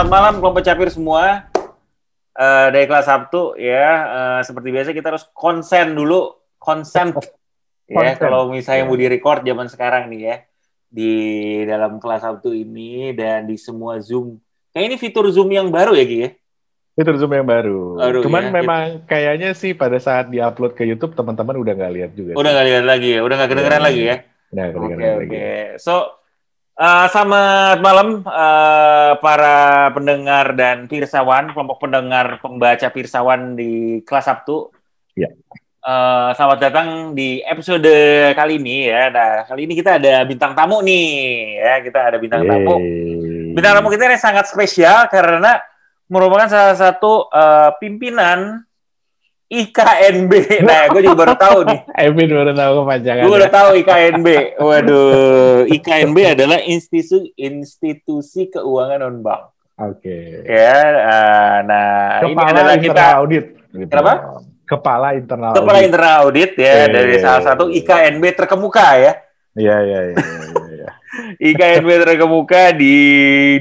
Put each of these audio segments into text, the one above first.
selamat malam kelompok capir semua. Uh, dari kelas Sabtu ya, uh, seperti biasa kita harus konsen dulu, konsen. ya, kalau misalnya mau direcord zaman sekarang nih ya, di dalam kelas Sabtu ini dan di semua Zoom. Kayak ini fitur Zoom yang baru ya, Ki ya? Fitur Zoom yang baru. Aduh, Cuman ya, memang gitu. kayaknya sih pada saat diupload ke YouTube teman-teman udah nggak lihat juga. Udah nggak lihat lagi ya, udah nggak kedengeran ya, lagi ya. Nah, oke, oke. Okay. So, Uh, selamat malam uh, para pendengar dan pirsawan, kelompok pendengar pembaca pirsawan di kelas Sabtu. Ya. Uh, selamat datang di episode kali ini ya. Nah, kali ini kita ada bintang tamu nih ya. Kita ada bintang Yeay. tamu. Bintang tamu kita ini sangat spesial karena merupakan salah satu uh, pimpinan IKNB. Nah, gue juga baru tahu nih. Evin baru tahu kepanjangan. Gue udah tahu IKNB. Waduh, IKNB adalah institusi institusi keuangan non bank. Oke. Okay. Ya, uh, nah Kepala ini adalah kita audit. Gitu. Kenapa? Kepala internal. Kepala audit. internal audit ya yeah, dari yeah, salah satu IKNB terkemuka ya. Iya iya iya. IKNB terkemuka di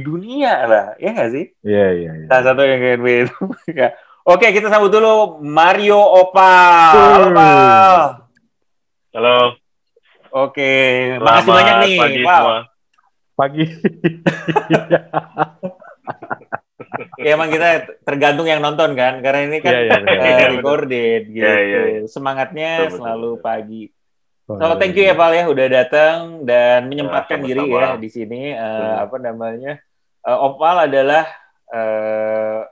dunia lah, ya nggak sih? Iya iya. iya. Salah satu IKNB itu. Oke, kita sambut dulu Mario Opal. Halo, Opal. Halo. Oke, Selamat makasih banyak nih, pagi Opal. Semua. Pagi. ya emang kita tergantung yang nonton kan, karena ini kan yeah, yeah, uh, recorded gitu. Yeah, yeah, yeah. Semangatnya betul, selalu betul. pagi. So thank you ya Pal ya udah datang dan menyempatkan ya, diri ya di sini. Uh, apa namanya? Uh, Opal adalah uh,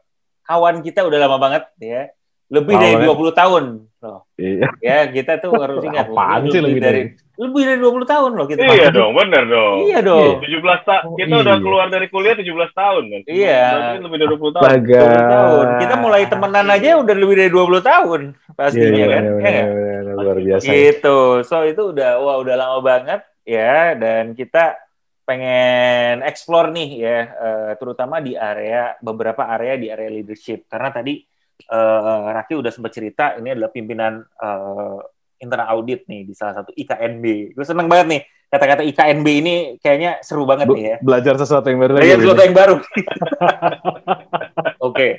kawan kita udah lama banget ya. Lebih dari dari 20 tahun loh. Iya. Ya, kita tuh harus ingat Apaan sih lebih dari, lebih dari 20 tahun loh kita. Iya dong, benar dong. Iya dong. 17 tahun. Kita oh, udah iya. keluar dari kuliah 17 tahun kan. Iya. Berarti lebih dari 20 tahun. Baga. 20 tahun. Kita mulai temenan aja udah lebih dari 20 tahun pastinya iya, kan. Iya, iya, iya, luar biasa. Gitu. So itu udah wah udah lama banget ya dan kita pengen explore nih ya, uh, terutama di area beberapa area di area leadership. Karena tadi uh, Raki udah sempat cerita ini adalah pimpinan uh, internal audit nih di salah satu IKNB. Gue seneng banget nih kata-kata IKNB ini kayaknya seru banget nih ya. Belajar sesuatu yang baru. Belajar sesuatu yang baru. Oke. okay.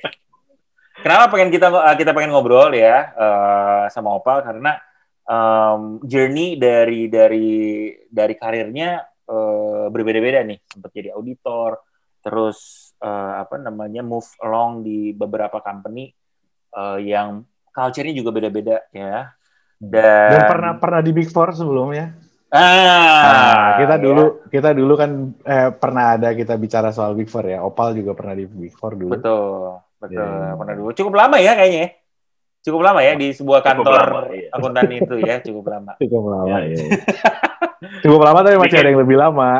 Kenapa pengen kita kita pengen ngobrol ya uh, sama Opal karena um, journey dari dari dari karirnya uh, berbeda-beda nih. Sempat jadi auditor terus uh, apa namanya move along di beberapa company uh, yang culture-nya juga beda-beda ya. Dan, dan pernah pernah di Big Four sebelumnya. Ah nah, kita ya. dulu kita dulu kan eh, pernah ada kita bicara soal Big Four ya. Opal juga pernah di Big Four dulu. Betul betul. Yeah. pernah dulu. Cukup lama ya kayaknya ya? Cukup lama ya di sebuah kantor lama, iya. akuntan itu ya cukup lama cukup lama ya, ya. Cukup lama tapi masih ada yang lebih lama.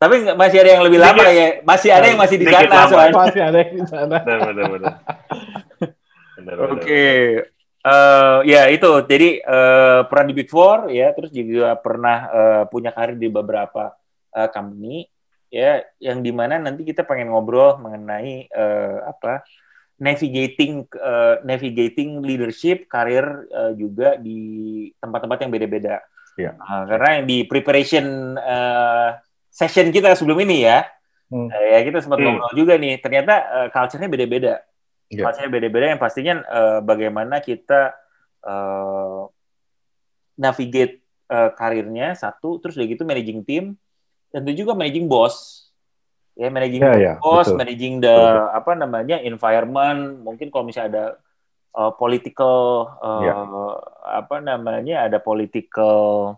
tapi masih ada yang lebih lama ya. Masih ada yang masih di sana soalnya. Masih ada yang di sana. Oke. Uh, ya itu jadi uh, pernah di Big Four ya terus juga pernah uh, punya karir di beberapa uh, company ya yang di mana nanti kita pengen ngobrol mengenai uh, apa navigating uh, navigating leadership karir uh, juga di tempat-tempat yang beda-beda Ya. Uh, karena di preparation uh, session kita sebelum ini ya, hmm. uh, ya kita sempat hmm. ngobrol juga nih. Ternyata uh, culture-nya beda-beda. Yeah. Culture-nya beda-beda yang pastinya uh, bagaimana kita uh, navigate uh, karirnya satu, terus udah gitu managing team, dan itu juga managing boss. Ya, managing yeah, yeah, boss, betul. managing the betul. apa namanya environment. Mungkin kalau misalnya ada uh, political uh, yeah. apa namanya ada political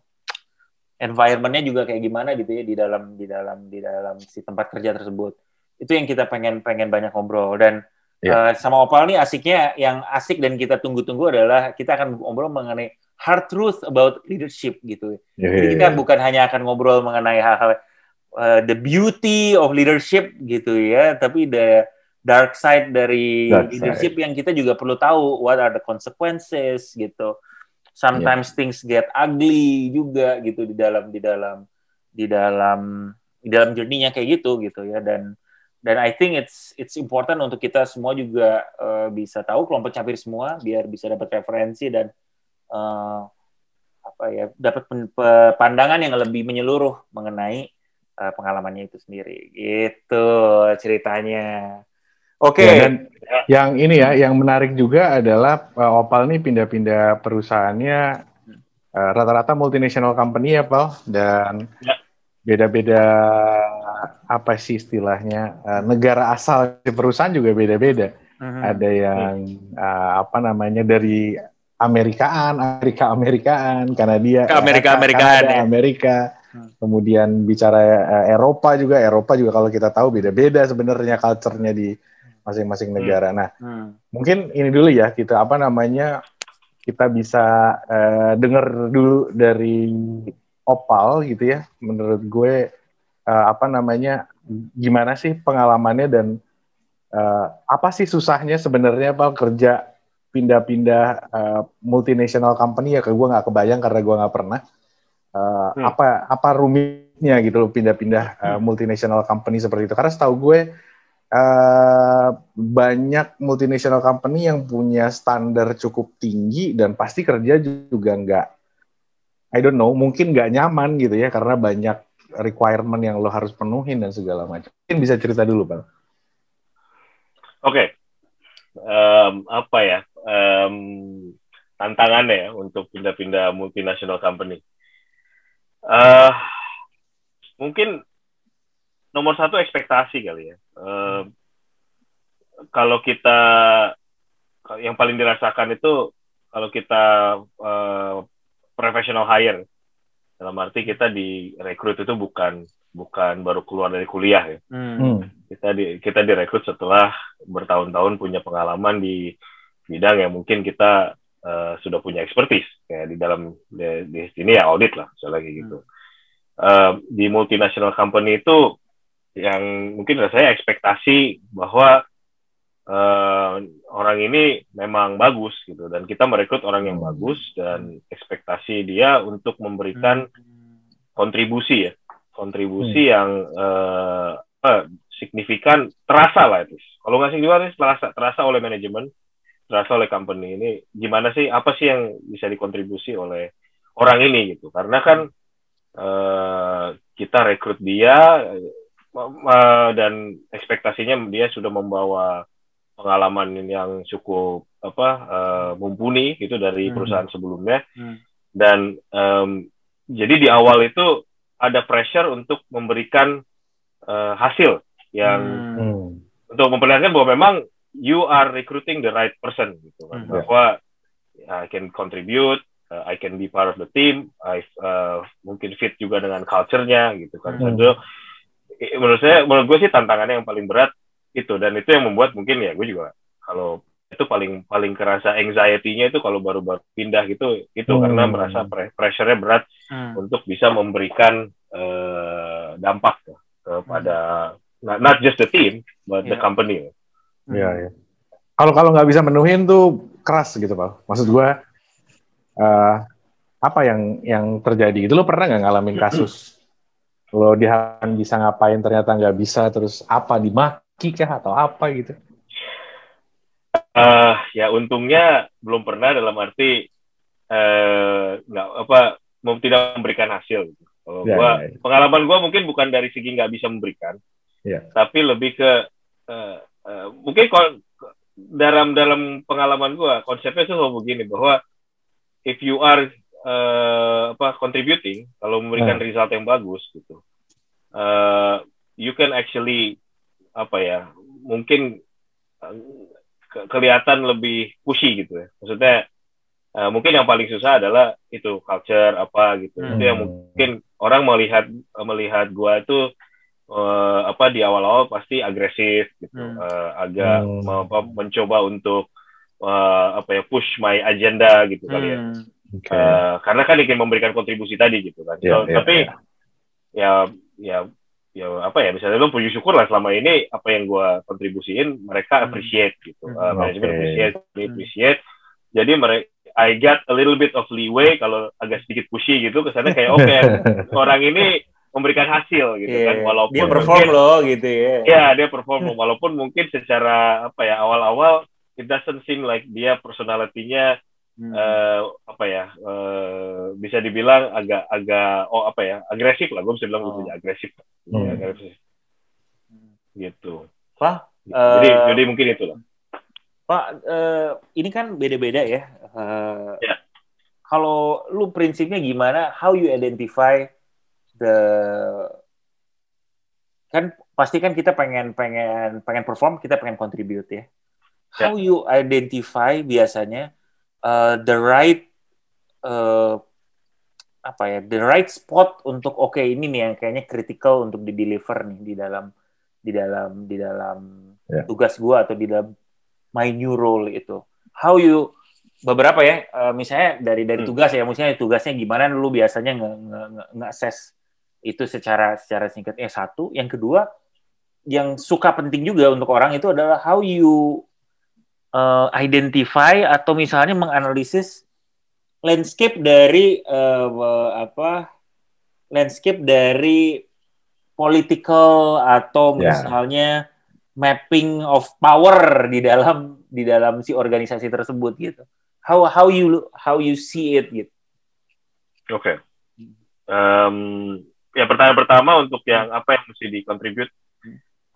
environmentnya juga kayak gimana gitu ya di dalam di dalam di dalam si tempat kerja tersebut itu yang kita pengen pengen banyak ngobrol dan yeah. uh, sama Opal nih asiknya yang asik dan kita tunggu-tunggu adalah kita akan ngobrol mengenai hard truth about leadership gitu yeah, jadi kita yeah. bukan hanya akan ngobrol mengenai hal-hal uh, the beauty of leadership gitu ya tapi the dark side dari dark leadership side. yang kita juga perlu tahu what are the consequences gitu. Sometimes yeah. things get ugly juga gitu di dalam di dalam di dalam di dalam journey-nya kayak gitu gitu ya dan dan I think it's it's important untuk kita semua juga uh, bisa tahu kelompok capir semua biar bisa dapat referensi dan uh, apa ya dapat pandangan yang lebih menyeluruh mengenai uh, pengalamannya itu sendiri. Gitu ceritanya. Oke. Okay. Ya, dan yang ini ya, yang menarik juga adalah uh, Opal ini pindah-pindah perusahaannya uh, rata-rata multinational company ya, Pal, dan ya. beda-beda apa sih istilahnya uh, negara asal perusahaan juga beda-beda. Uh-huh. Ada yang uh, apa namanya dari Amerikaan, Amerika Amerikaan, karena dia Amerika Amerikaan ya. Amerika. Hmm. Kemudian bicara uh, Eropa juga, Eropa juga kalau kita tahu beda-beda sebenarnya culture-nya di masing-masing hmm. negara. Nah, hmm. mungkin ini dulu ya kita apa namanya kita bisa uh, dengar dulu dari Opal gitu ya. Menurut gue uh, apa namanya gimana sih pengalamannya dan uh, apa sih susahnya sebenarnya Pak kerja pindah-pindah uh, multinational company ya ke gue nggak kebayang karena gue nggak pernah uh, hmm. apa apa rumitnya gitu loh pindah-pindah uh, multinational company seperti itu karena setahu gue uh, banyak multinational company yang punya standar cukup tinggi dan pasti kerja juga nggak I don't know mungkin nggak nyaman gitu ya karena banyak requirement yang lo harus penuhin dan segala macam. Mungkin bisa cerita dulu, Bang. Oke. Okay. Um, apa ya? Um, tantangannya ya untuk pindah-pindah multinational company. Uh, mungkin nomor satu ekspektasi kali ya. Uh, kalau kita yang paling dirasakan itu kalau kita uh, professional hire dalam arti kita direkrut itu bukan bukan baru keluar dari kuliah ya. Hmm. hmm. Kita di kita direkrut setelah bertahun-tahun punya pengalaman di bidang yang mungkin kita uh, sudah punya expertise. Kayak di dalam di, di sini ya audit lah misalnya gitu. Hmm. Uh, di multinational company itu yang mungkin saya ekspektasi bahwa uh, orang ini memang bagus gitu. Dan kita merekrut orang yang bagus dan ekspektasi dia untuk memberikan kontribusi ya. Kontribusi hmm. yang uh, uh, signifikan terasa lah itu kalau nggak signifikan terasa terasa oleh manajemen terasa oleh company ini gimana sih apa sih yang bisa dikontribusi oleh orang ini gitu karena kan uh, kita rekrut dia uh, dan ekspektasinya dia sudah membawa pengalaman yang cukup apa uh, mumpuni itu dari hmm. perusahaan sebelumnya hmm. dan um, jadi di awal itu ada pressure untuk memberikan uh, hasil yang hmm. untuk memperlihatkan bahwa memang you are recruiting the right person gitu kan hmm. bahwa I can contribute uh, I can be part of the team I uh, mungkin fit juga dengan culture-nya gitu kan hmm. so, menurut saya menurut gue sih tantangannya yang paling berat itu dan itu yang membuat mungkin ya gue juga kalau itu paling paling kerasa anxiety-nya itu kalau baru-baru pindah gitu itu hmm. karena merasa pressure-nya berat hmm. untuk bisa memberikan uh, dampak kepada hmm. not, not just the team but yeah. the company. Iya, yeah, ya. Kalau kalau nggak bisa menuhin tuh keras gitu, Pak. Maksud gue uh, apa yang yang terjadi? Itu lo pernah nggak ngalamin kasus lo dia bisa ngapain ternyata nggak bisa terus apa dimak kah atau apa gitu? Uh, ya untungnya belum pernah dalam arti uh, nggak apa mau tidak memberikan hasil. Gitu. Kalau ya, gua ya, ya. pengalaman gua mungkin bukan dari segi nggak bisa memberikan, ya. tapi lebih ke uh, uh, mungkin kalau dalam dalam pengalaman gua konsepnya tuh begini bahwa if you are uh, apa contributing kalau memberikan hmm. result yang bagus gitu, uh, you can actually apa ya mungkin eh, ke kelihatan lebih pushy gitu ya maksudnya uh, mungkin yang paling susah adalah itu culture apa gitu hmm. itu yang mungkin orang melihat melihat gua itu uh, apa di awal-awal pasti agresif gitu hmm. uh, agak hmm. apa, mencoba untuk uh, apa ya push my agenda gitu hmm. kali ya okay. uh, karena kan ingin memberikan kontribusi tadi gitu kan yeah, so, yeah, tapi yeah. ya ya ya apa ya misalnya lo puji syukur lah selama ini apa yang gue kontribusiin mereka hmm. appreciate gitu hmm. uh, manajemen okay. appreciate hmm. appreciate jadi mereka I get a little bit of leeway kalau agak sedikit pushy gitu kesannya kayak oke okay, orang ini memberikan hasil gitu yeah. kan walaupun dia perform mungkin, loh gitu ya ya dia perform walaupun mungkin secara apa ya awal-awal it doesn't seem like dia personalitinya hmm. uh, apa ya uh, bisa dibilang agak agak oh apa ya agresif lah gue bisa bilang oh. gitu agresif hmm. ya, agresif gitu pak gitu. uh, jadi jadi mungkin itu lah pak uh, ini kan beda-beda ya uh, yeah. kalau lu prinsipnya gimana how you identify the kan pasti kan kita pengen pengen pengen perform kita pengen contribute ya how yeah. you identify biasanya uh, the right uh, apa ya the right spot untuk oke okay, ini nih yang kayaknya critical untuk di deliver nih di dalam di dalam di dalam yeah. tugas gua atau di dalam my new role itu how you beberapa ya uh, misalnya dari dari hmm. tugas ya misalnya tugasnya gimana lu biasanya nge, nge, nge, nge assess itu secara secara singkat eh satu yang kedua yang suka penting juga untuk orang itu adalah how you uh, identify atau misalnya menganalisis landscape dari uh, apa landscape dari political atau yeah. misalnya mapping of power di dalam di dalam si organisasi tersebut gitu. How how you how you see it gitu. Oke. Okay. Um, ya pertanyaan pertama untuk yang apa yang mesti dikontribut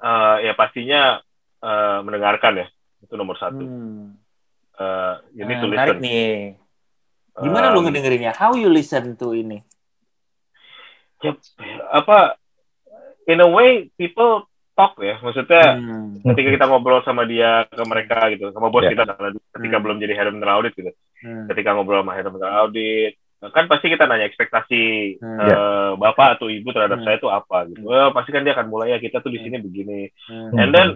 uh, ya pastinya uh, mendengarkan ya itu nomor satu. Hmm. Uh, you need to listen. nih. Gimana um, lu ngedengerinnya? How you listen to ini? Ya, apa? In a way, people talk ya. Maksudnya hmm. ketika kita ngobrol sama dia ke mereka gitu, sama bos yeah. kita ketika hmm. belum jadi head of audit gitu. Hmm. Ketika ngobrol sama head of audit, kan pasti kita nanya ekspektasi hmm. uh, bapak atau ibu terhadap hmm. saya itu apa gitu. Hmm. Oh, pasti kan dia akan mulai ya kita tuh di sini begini. Hmm. And then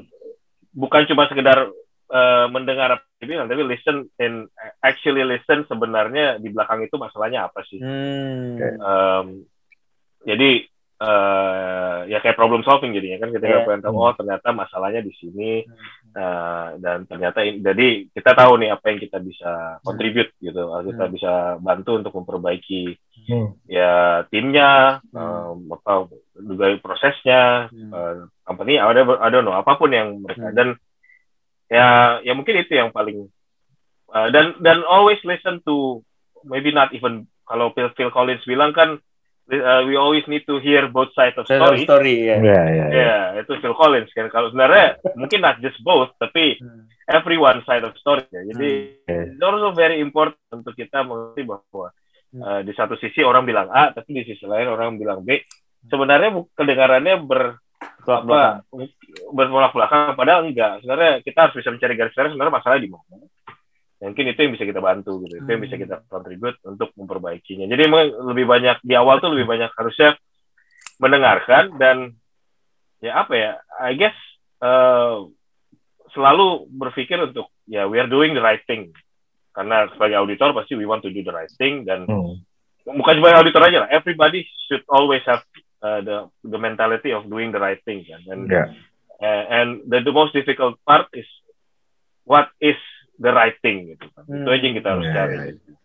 bukan cuma sekedar uh, mendengar apa dibilang, tapi listen and actually listen sebenarnya di belakang itu masalahnya apa sih? Hmm. Um, jadi uh, ya kayak problem solving jadinya kan ketika yeah. pengen tahu oh ternyata masalahnya di sini uh, dan ternyata ini, jadi kita tahu nih apa yang kita bisa contribute gitu, kita bisa bantu untuk memperbaiki hmm. ya timnya, hmm. um, apa juga prosesnya, hmm. uh, company, ada I don't know apa pun yang mereka hmm. dan ya ya mungkin itu yang paling uh, dan dan always listen to maybe not even kalau Phil, Phil Collins bilang kan uh, we always need to hear both sides of story. story ya. Yeah. Yeah, yeah, yeah. yeah, itu Phil Collins kan. Kalau sebenarnya mungkin not just both, tapi hmm. every one side of story. Ya. Jadi hmm. it's also very important untuk kita mengerti bahwa uh, di satu sisi orang bilang A, tapi di sisi lain orang bilang B. Sebenarnya kedengarannya ber belakang belakang bertolak belakang padahal enggak sebenarnya kita harus bisa mencari garis garis sebenarnya masalah di mana mungkin itu yang bisa kita bantu gitu itu yang bisa kita contribute untuk memperbaikinya jadi emang lebih banyak di awal tuh lebih banyak harusnya mendengarkan dan ya apa ya I guess uh, selalu berpikir untuk ya we are doing the right thing karena sebagai auditor pasti we want to do the right thing dan hmm. bukan cuma auditor aja lah everybody should always have uh, the the mentality of doing the right thing kan and yeah. uh, and the, the most difficult part is what is the right thing gitu kan hmm. itu aja yang kita harus yeah, cari yeah.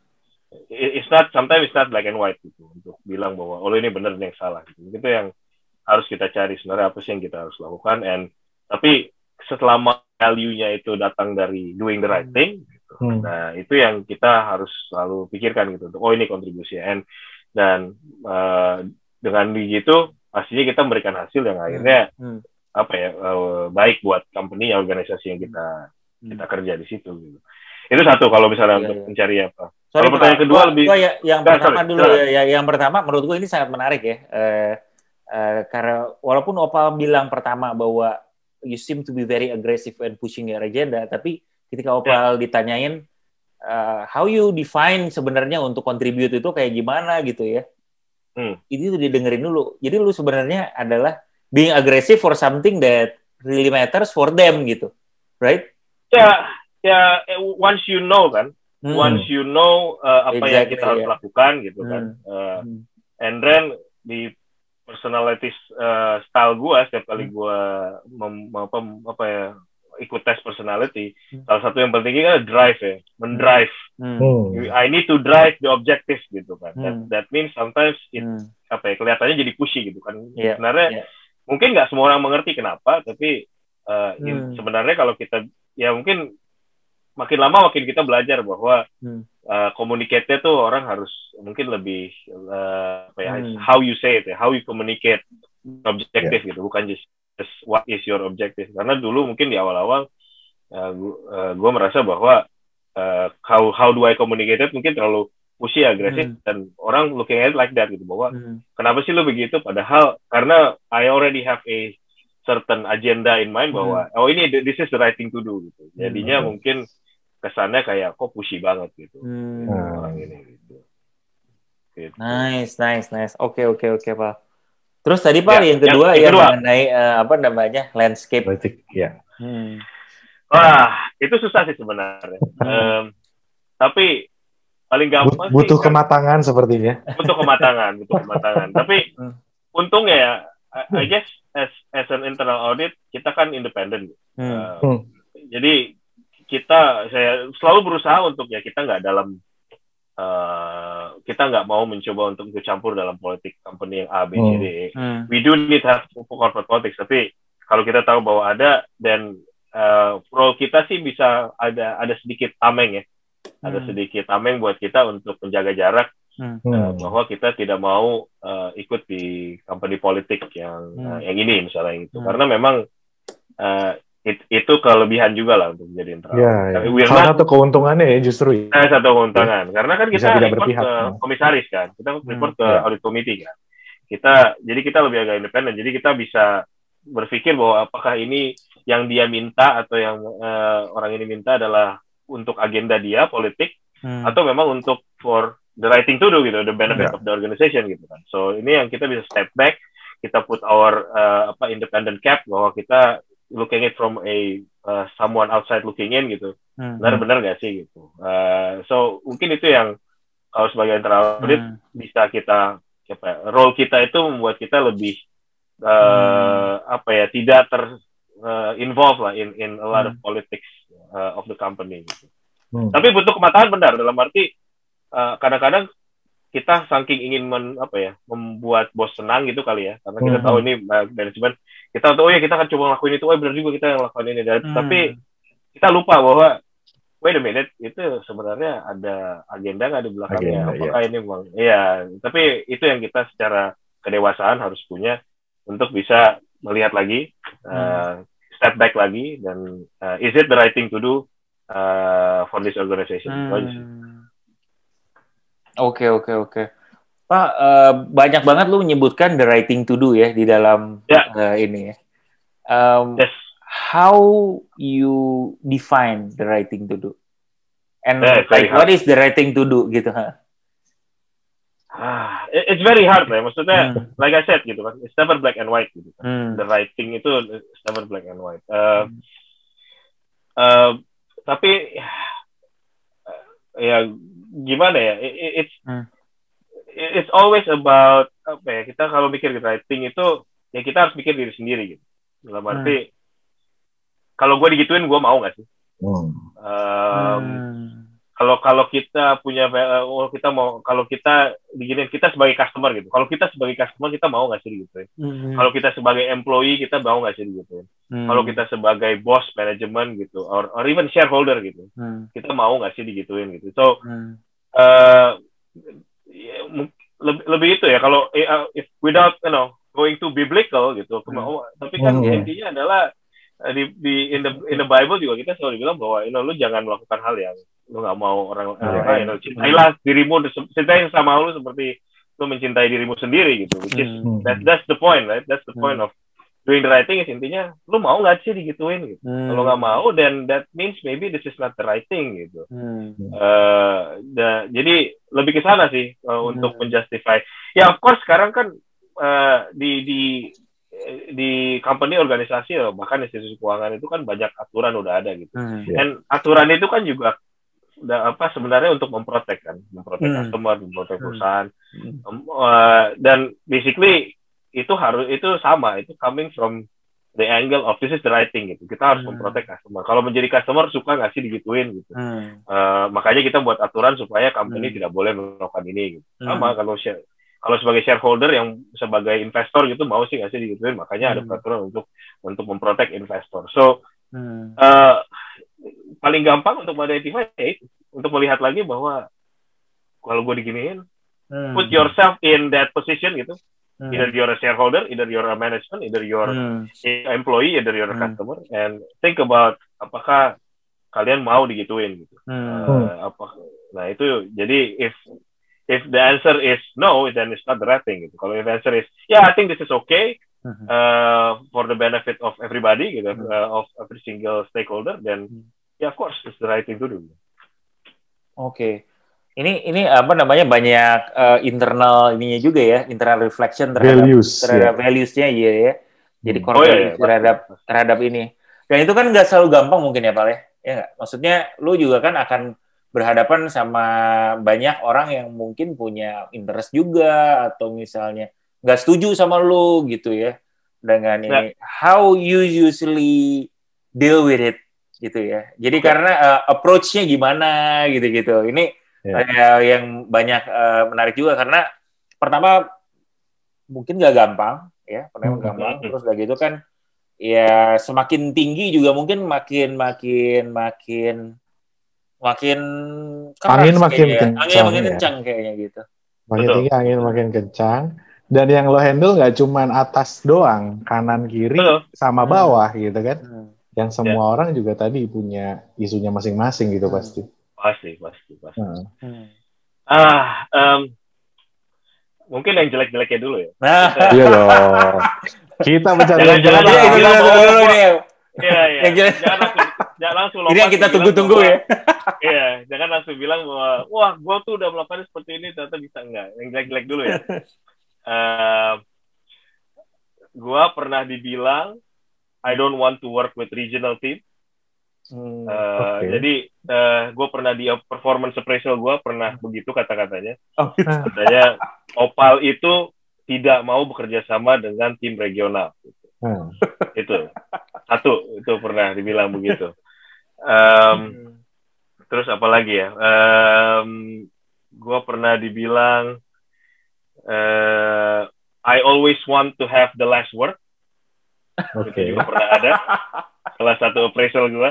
It's not sometimes it's not black and white gitu untuk bilang bahwa oh ini benar ini yang salah gitu itu yang harus kita cari sebenarnya apa sih yang kita harus lakukan and tapi setelah value-nya itu datang dari doing the right thing gitu. hmm. nah itu yang kita harus selalu pikirkan gitu untuk oh ini kontribusi and dan uh, dengan begitu pastinya kita memberikan hasil yang akhirnya hmm. apa ya uh, baik buat company organisasi yang kita hmm. Kita kerja di situ gitu. Itu satu kalau misalnya yeah, untuk yeah. mencari apa. Sorry, kalau pertanyaan kedua gua, lebih gua ya, yang nah, pertama sorry, dulu sorry. ya yang pertama menurut gue ini sangat menarik ya. Uh, uh, karena walaupun Opal bilang pertama bahwa you seem to be very aggressive and pushing your agenda, tapi ketika Opal yeah. ditanyain uh, how you define sebenarnya untuk contribute itu kayak gimana gitu ya Hmm. Itu tuh didengerin dulu. Jadi lu sebenarnya adalah being aggressive for something that really matters for them gitu, right? Ya, ya once you know kan, hmm. once you know uh, apa exactly, yang kita harus yeah. lakukan gitu kan, hmm. Uh, hmm. and then di personality uh, style gua setiap kali hmm. gua mem, apa, apa ya ikut tes personality, hmm. salah satu yang penting kan drive ya, mendrive. Hmm. hmm. I need to drive the objective gitu kan. Hmm. That, that means sometimes it hmm. apa ya kelihatannya jadi pushy gitu kan. Yeah. Sebenarnya yeah. mungkin nggak semua orang mengerti kenapa, tapi uh, hmm. sebenarnya kalau kita ya mungkin makin lama makin kita belajar bahwa hmm. uh, communicate tuh orang harus mungkin lebih uh, apa ya hmm. how you say it ya, how you communicate objektif yeah. gitu bukan just, just what is your objective karena dulu mungkin di awal-awal uh, uh, gue merasa bahwa uh, how how do I communicate it mungkin terlalu pushy agresif hmm. dan orang looking at it like that gitu bahwa hmm. kenapa sih lo begitu padahal karena I already have a certain agenda in mind bahwa hmm. oh ini this is the right thing to do gitu jadinya hmm. mungkin kesannya kayak kok pushy banget gitu hmm. orang ini gitu. gitu. Nice, nice, nice. Oke, okay, oke, okay, oke, okay, Pak. Terus tadi Pak ya, yang kedua yang, yang kedua. mengenai uh, apa namanya landscape. Politik, ya. Hmm. Wah, itu susah sih sebenarnya. um, tapi paling gampang butuh sih, kematangan kan, sepertinya. Butuh kematangan, butuh kematangan. tapi hmm. untungnya ya, I guess as as an internal audit kita kan independen. Hmm. Uh, jadi kita saya selalu berusaha untuk ya kita nggak dalam uh, kita nggak mau mencoba untuk ikut campur dalam politik company yang A B C D E. Hmm. We do need have corporate politics tapi kalau kita tahu bahwa ada dan uh, role kita sih bisa ada ada sedikit tameng ya. Hmm. Ada sedikit tameng buat kita untuk menjaga jarak hmm. uh, bahwa kita tidak mau uh, ikut di company politik yang hmm. uh, yang ini misalnya itu. Hmm. Karena memang uh, it, itu kelebihan juga lah untuk jadi internal. Ya, ya. Salah satu keuntungannya ya justru. Nah, satu keuntungan. Ya. Karena kan kita report berpihak, ke ya. komisaris kan, kita hmm, report hmm, ke ya. audit committee kan. Kita jadi kita lebih agak independen. Jadi kita bisa berpikir bahwa apakah ini yang dia minta atau yang uh, orang ini minta adalah untuk agenda dia politik hmm. atau memang untuk for the right thing to do gitu, the benefit yeah. of the organization gitu kan. So ini yang kita bisa step back, kita put our uh, apa independent cap bahwa kita looking it from a uh, someone outside looking in gitu hmm. benar-benar gak sih gitu uh, so mungkin itu yang kalau sebagai internal audit hmm. bisa kita apa ya, role kita itu membuat kita lebih uh, hmm. apa ya tidak ter uh, involve lah in in a lot hmm. of politics uh, of the company gitu. Hmm. Tapi butuh kematangan benar dalam arti uh, kadang-kadang kita saking ingin men, apa ya membuat bos senang gitu kali ya karena kita hmm. tahu ini uh, manajemen kita tahu oh ya kita akan coba ngelakuin itu oh benar juga kita yang ngelakuin ini dan hmm. tapi kita lupa bahwa wait a minute itu sebenarnya ada agenda nggak di belakangnya agenda, apakah iya. ini memang iya tapi itu yang kita secara kedewasaan harus punya untuk bisa melihat lagi hmm. uh, step back lagi dan uh, is it the right thing to do uh, for this organization hmm. Oke oke oke Pak, uh, banyak banget lu menyebutkan the writing to do ya di dalam yeah. Ya. uh, ini ya. Um, yes. How you define the writing to do? And yeah, like, what is the writing to do gitu? Huh? Ah, it's very hard ya. Maksudnya, hmm. like I said gitu kan, it's never black and white gitu. Kan. Hmm. The writing itu it's never black and white. Uh, hmm. uh, tapi ya gimana ya? It, it's hmm it's always about apa ya kita kalau mikir writing itu ya kita harus mikir diri sendiri gitu dalam arti hmm. kalau gue digituin gue mau gak sih hmm. Um, hmm. Kalau kalau kita punya oh, kita mau kalau kita diginin kita sebagai customer gitu kalau kita sebagai customer kita mau gak sih digituin hmm. kalau kita sebagai employee kita mau gak sih digituin hmm. kalau kita sebagai boss manajemen gitu or, or even shareholder gitu hmm. kita mau gak sih digituin gitu so hmm. uh, ya, lebih, lebih itu ya kalau uh, if without you know going to biblical gitu hmm. oh, tapi kan hmm. intinya adalah uh, di, di in the in the Bible juga kita selalu bilang bahwa you know, lu jangan melakukan hal yang lu nggak mau orang yeah. you know, cintailah dirimu cintai sama lu seperti lu mencintai dirimu sendiri gitu which is hmm. that that's the point right that's the point hmm. of doing the right thing is intinya lu mau nggak sih digituin gitu hmm. kalau nggak mau then that means maybe this is not the right thing gitu hmm. uh, da, jadi lebih ke sana sih uh, hmm. untuk menjustify ya of course sekarang kan uh, di di di company organisasi bahkan institusi keuangan itu kan banyak aturan udah ada gitu hmm. dan aturan itu kan juga udah apa sebenarnya untuk memprotek kan memprotek hmm. customer memprotek hmm. perusahaan hmm. Um, uh, dan basically itu harus itu sama itu coming from the angle of this is the right thing gitu kita harus hmm. memprotek customer kalau menjadi customer suka nggak sih digituin gitu hmm. uh, makanya kita buat aturan supaya company hmm. tidak boleh melakukan ini gitu. hmm. sama kalau share kalau sebagai shareholder yang sebagai investor gitu mau sih nggak sih digituin makanya hmm. ada peraturan untuk untuk memprotek investor so hmm. uh, paling gampang untuk mengidentify ya itu untuk melihat lagi bahwa kalau gue diginiin hmm. put yourself in that position gitu hmm. either you're a shareholder either you're a management either you're hmm. employee either you're a hmm. customer and think about apakah kalian mau digituin gitu hmm. uh, apa nah itu jadi if if the answer is no then it's not the right thing gitu kalau if the answer is yeah I think this is okay hmm. uh, for the benefit of everybody gitu hmm. uh, of every single stakeholder then hmm. yeah of course it's the right thing to do oke okay ini ini apa namanya banyak uh, internal ininya juga ya internal reflection terhadap values, terhadap yeah. valuesnya iya ya jadi hmm. oh, iya, iya. terhadap terhadap ini dan itu kan nggak selalu gampang mungkin ya pak ya ya nggak maksudnya lu juga kan akan berhadapan sama banyak orang yang mungkin punya interest juga atau misalnya nggak setuju sama lu gitu ya dengan ini nah. how you usually deal with it gitu ya jadi okay. karena uh, approach-nya gimana gitu-gitu ini yeah. Iya. uh, yang banyak uh, menarik juga karena pertama mungkin gak gampang ya pertama hmm. gampang terus udah gitu kan ya semakin tinggi juga mungkin makin makin makin makin keras angin makin kayaknya. kencang angin makin ya. kencang kayaknya gitu makin Betul. tinggi angin makin kencang dan yang lo handle nggak cuman atas doang kanan kiri Betul. sama hmm. bawah hmm. gitu kan hmm. Yang semua yeah. orang juga tadi punya isunya masing-masing gitu hmm. pasti Pasti, pasti, pasti. Hmm. Ah, um, mungkin yang jelek-jeleknya dulu ya. Nah. iya dong. Kita mencari yang jelek. Dulu nih. Iya, iya. Yang jelek. Jangan langsung, jangan langsung lompat. Ini yang kita tunggu-tunggu ya. Iya, jangan langsung bilang bahwa, wah, gue tuh udah melakukan seperti ini, ternyata bisa enggak. Yang jelek-jelek dulu ya. uh, gue pernah dibilang, I don't want to work with regional team. Hmm, uh, okay. Jadi uh, eh, gue pernah di performance appraisal gue pernah begitu kata-katanya. Oh, gitu. Katanya Opal itu tidak mau bekerja sama dengan tim regional. Hmm. Itu satu itu pernah dibilang begitu. Um, terus apa lagi ya? Um, gue pernah dibilang uh, I always want to have the last word. Okay. Itu juga pernah ada salah satu appraisal gue.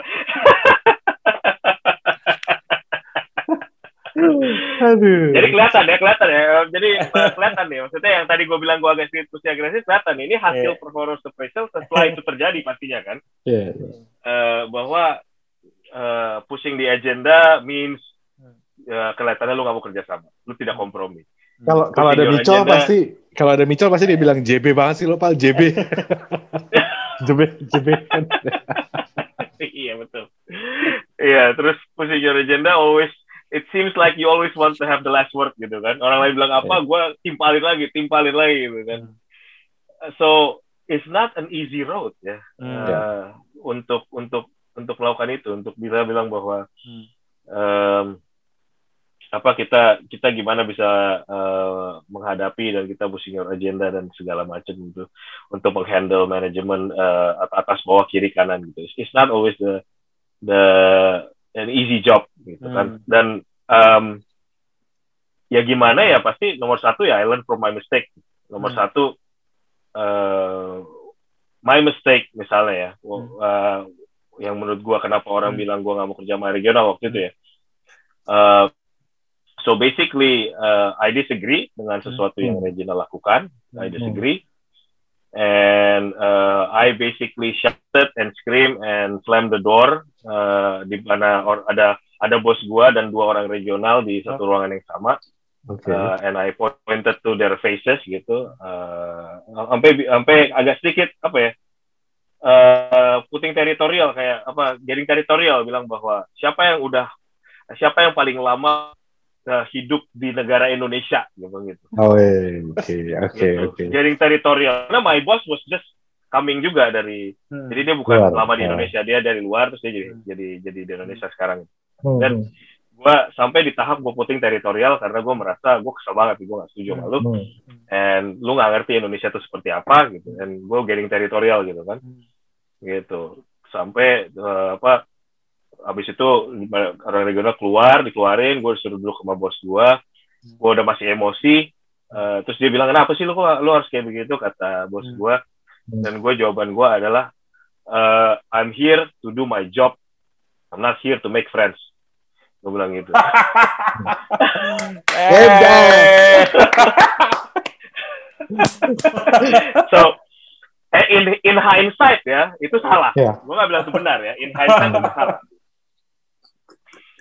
Aduh. Jadi kelihatan ya, kelihatan ya. Jadi eh, kelihatan nih. Maksudnya yang tadi gue bilang gue agak sedikit agresif, kelihatan ini hasil yeah. performance appraisal setelah itu terjadi pastinya kan. Yeah, yeah. Uh, bahwa uh, pushing di agenda means uh, kelihatannya lu gak mau kerja sama, lu tidak kompromi. Kalau kalau ada Micol pasti kalau ada Micol pasti dia bilang JB banget sih lo pal JB. JB JB. iya betul. Iya, terus pushing your agenda always it seems like you always want to have the last word gitu kan. Orang lain bilang apa, yeah. gue timpalin lagi, timpalin lagi gitu kan. Hmm. So it's not an easy road ya hmm. uh, untuk untuk untuk melakukan itu, untuk bisa bilang bahwa hmm. um, apa kita kita gimana bisa uh, menghadapi dan kita your agenda dan segala macam itu untuk menghandle manajemen uh, atas bawah kiri kanan gitu. It's not always the the an easy job gitu kan. Hmm. Dan um, ya gimana ya pasti nomor satu ya I learn from my mistake. Nomor hmm. satu uh, my mistake misalnya ya. Hmm. Uh, yang menurut gua kenapa orang hmm. bilang gua nggak mau kerja sama regional waktu itu ya. Uh, So basically, uh, I disagree dengan sesuatu yang hmm. Regina lakukan. I hmm. disagree, and uh, I basically shouted and scream and slam the door uh, di mana or, ada ada bos gua dan dua orang regional di satu oh. ruangan yang sama. Okay. Uh, and I pointed to their faces gitu. Uh, sampai sampai agak sedikit apa ya? Uh, puting teritorial kayak apa? Getting teritorial bilang bahwa siapa yang udah siapa yang paling lama uh, hidup di negara Indonesia gitu gitu. Oh iya, oke oke gitu. oke. Jaring teritorial. Karena my boss was just coming juga dari hmm. jadi dia bukan luar, lama di Indonesia, dia dari luar terus dia jadi hmm. jadi jadi di Indonesia sekarang. Hmm. Dan gue sampai di tahap gue puting teritorial karena gue merasa gue kesel banget gue gak setuju sama lu hmm. and lu gak ngerti Indonesia itu seperti apa gitu dan gue getting teritorial gitu kan hmm. gitu sampai uh, apa habis itu orang regional keluar dikeluarin gue disuruh dulu sama bos gue gue udah masih emosi. Uh, terus dia bilang kenapa sih lu kok lu harus kayak begitu? kata bos hmm. gue dan gue jawaban gue adalah uh, I'm here to do my job. I'm not here to make friends. Gue bilang gitu. So eh, in in hindsight ya itu salah. Iya. gue nggak bilang itu benar ya. In hindsight itu salah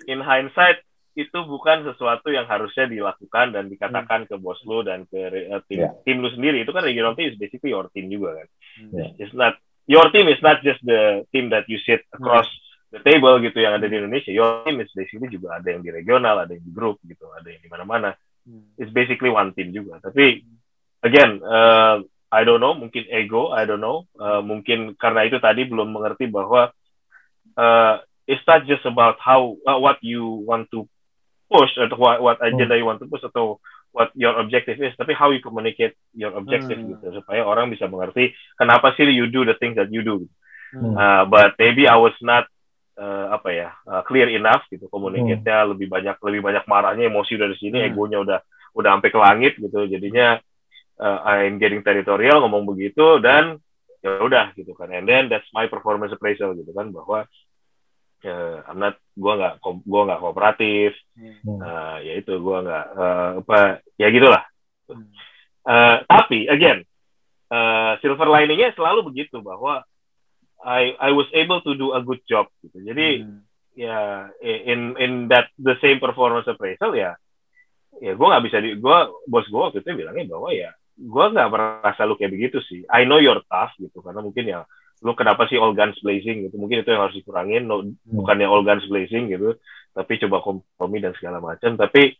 in hindsight itu bukan sesuatu yang harusnya dilakukan dan dikatakan ke bos lu dan ke eh, tim Iya. tim lu sendiri. Itu kan regional team is basically your team juga kan. Iya. it's not your team is not just the team that you sit across the table gitu yang ada di Indonesia. Your team is basically juga ada yang di regional ada yang di grup gitu ada yang di mana-mana. It's basically one team juga. Tapi again uh, I don't know mungkin ego I don't know. Uh, mungkin karena itu tadi belum mengerti bahwa uh, it's not just about how uh, what you want to push atau what, what agenda you want to push atau what your objective is tapi how you communicate your objective Hmm. gitu supaya orang bisa mengerti kenapa sih you do the things that you do Hmm. Uh, but maybe I was not uh, apa ya uh, clear enough gitu komunikasinya lebih banyak lebih banyak marahnya emosi dari sini Hmm. egonya udah udah sampai ke langit gitu jadinya uh, I'm getting territorial ngomong begitu dan ya udah gitu kan and then that's my performance appraisal gitu kan bahwa uh, I'm not gua nggak gua nggak kooperatif. Hmm. uh, ya itu gua nggak uh, apa ya gitulah. Uh, tapi again uh, silver liningnya selalu begitu bahwa I I was able to do a good job gitu. Jadi ya in in that the same performance appraisal ya ya gue nggak bisa di gue bos gue waktu itu bilangnya bahwa ya gue nggak merasa lu kayak begitu sih. I know you're tough gitu karena mungkin ya lu kenapa sih all guns blazing? Gitu. Mungkin itu yang harus dikurangin. No, bukannya all guns blazing gitu tapi coba kompromi dan segala macam. Tapi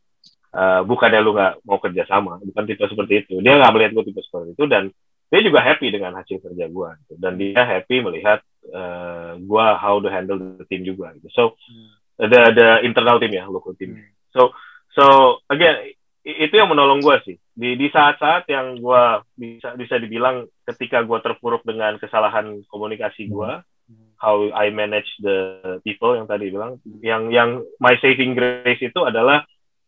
uh, bukannya lu nggak mau kerja sama bukan tipe seperti itu. Dia nggak melihat gue tipe seperti itu dan dia juga happy dengan hasil kerja gue gitu. dan dia happy melihat uh, gue how to handle the team juga gitu. So ada ada internal team ya local team. So so again itu yang menolong gue sih di di saat-saat yang gue bisa bisa dibilang ketika gue terpuruk dengan kesalahan komunikasi gue how I manage the people yang tadi bilang yang yang my saving grace itu adalah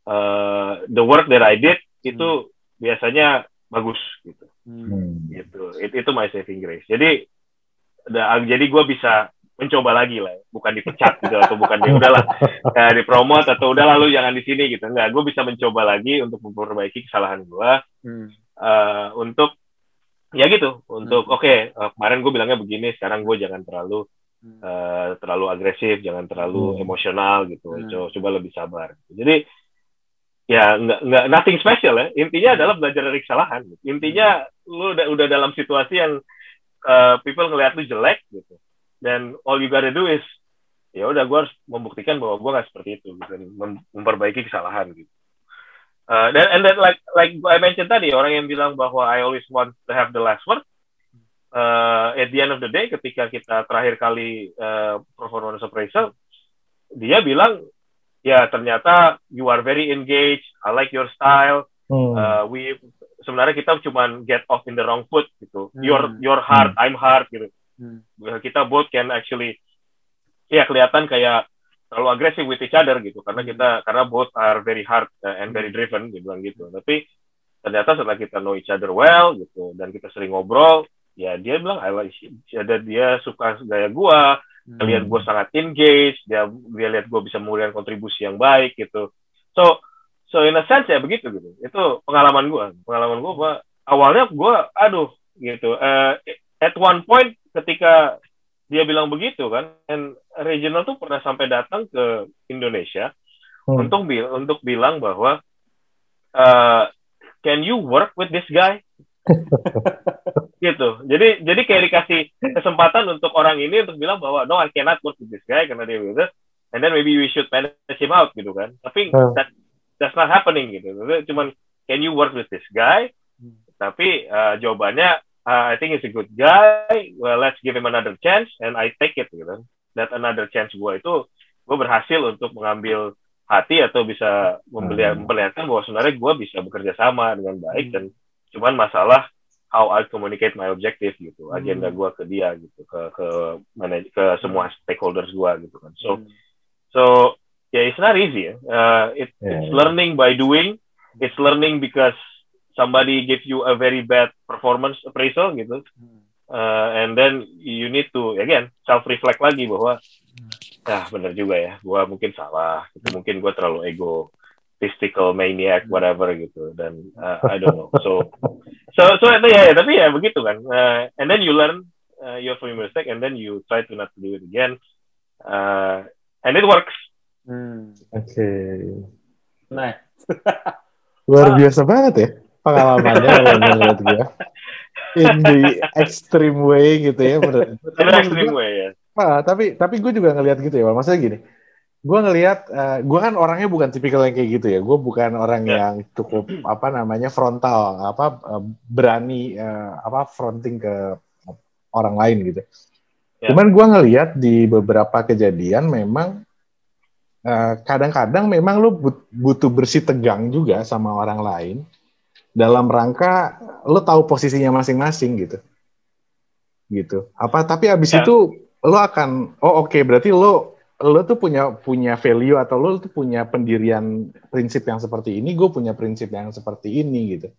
uh, the work that I did itu biasanya bagus gitu. Hmm. gitu. It- itu my saving grace. Jadi da- jadi gue bisa mencoba lagi lah bukan dipecat gitu atau bukan di udahlah eh, dipromot atau udah lalu jangan di sini gitu. Enggak gue bisa mencoba lagi untuk memperbaiki kesalahan gue eh, untuk ya gitu untuk oke eh, kemarin gue bilangnya begini sekarang gue jangan terlalu eh, terlalu agresif jangan terlalu Hmm. emosional gitu. Hmm. coba, coba lebih sabar. Jadi ya nggak nggak nothing special ya. Intinya adalah belajar dari kesalahan. Intinya lu udah udah dalam situasi yang uh, people ngeliat lu jelek gitu dan all you gotta do is ya udah gue harus membuktikan bahwa gue nggak seperti itu gitu, dan mem- memperbaiki kesalahan gitu. Uh, dan and then like like I mentioned tadi orang yang bilang bahwa I always want to have the last word uh, at the end of the day ketika kita terakhir kali uh, performance appraisal dia bilang ya ternyata you are very engaged I like your style Hmm. uh, we sebenarnya kita cuman get off in the wrong foot gitu. Hmm. you're you're hard I'm hard gitu Hmm. kita both can actually ya kelihatan kayak terlalu agresif with each other gitu. Karena kita karena both are very hard uh, and very driven dia bilang gitu. Tapi ternyata setelah kita know each other well gitu dan kita sering ngobrol ya dia bilang I like ada dia suka gaya gua. Dia lihat gue sangat engaged dia dia lihat gue bisa memberikan kontribusi yang baik gitu. So so in a sense ya begitu gitu. Itu pengalaman gue pengalaman gua awalnya gue aduh gitu. Eh, at one point ketika dia bilang begitu kan and regional tuh pernah sampai datang ke Indonesia Hmm. untuk bil untuk bilang bahwa eh, can you work with this guy? Gitu. Jadi jadi kayak dikasih kesempatan untuk orang ini untuk bilang bahwa no I cannot work with this guy karena dia gitu and then maybe we should manage him out gitu kan. Tapi Hmm. that that's not happening gitu. Cuman can you work with this guy? Tapi eh, jawabannya uh, I think he's a good guy well let's give him another chance and I take it gitu that another chance gue itu gue berhasil untuk mengambil hati atau bisa membeli- Hmm. memperlihatkan bahwa sebenarnya gue bisa bekerja sama dengan baik Hmm. dan cuman masalah how I communicate my objective gitu Hmm. agenda gue ke dia gitu ke ke manaj- ke semua stakeholders gue gitu kan so so yeah it's not easy ya. Uh, it, Yeah, it's yeah. learning by doing it's learning because somebody give you a very bad performance appraisal gitu uh, and then you need to again self reflect lagi bahwa ah bener juga ya gue mungkin salah gitu. mungkin gue terlalu ego mystical maniac whatever gitu dan uh, I don't know. So so so itu ya, ya tapi ya begitu kan uh, and then you learn uh, your from your mistake and then you try to not to do it again uh, and it works. Hmm. oke. Okay. nah luar biasa banget ya pengalamannya menurut gue in the extreme way gitu ya menurut in the extreme way ya. ah, tapi tapi gue juga ngelihat gitu ya maksudnya gini gue ngelihat uh, gue kan orangnya bukan tipikal yang kayak gitu ya. Gue bukan orang yeah. yang cukup apa namanya frontal apa uh, berani uh, apa fronting ke orang lain gitu. Yeah. cuman gue ngelihat di beberapa kejadian memang kadang-kadang uh, memang lu butuh bersih tegang juga sama orang lain dalam rangka lu tahu posisinya masing-masing gitu gitu apa tapi abis yeah. itu lo akan oh oke okay, berarti lo lo tuh punya punya value atau lo tuh punya pendirian prinsip yang seperti ini, gue punya prinsip yang seperti ini gitu.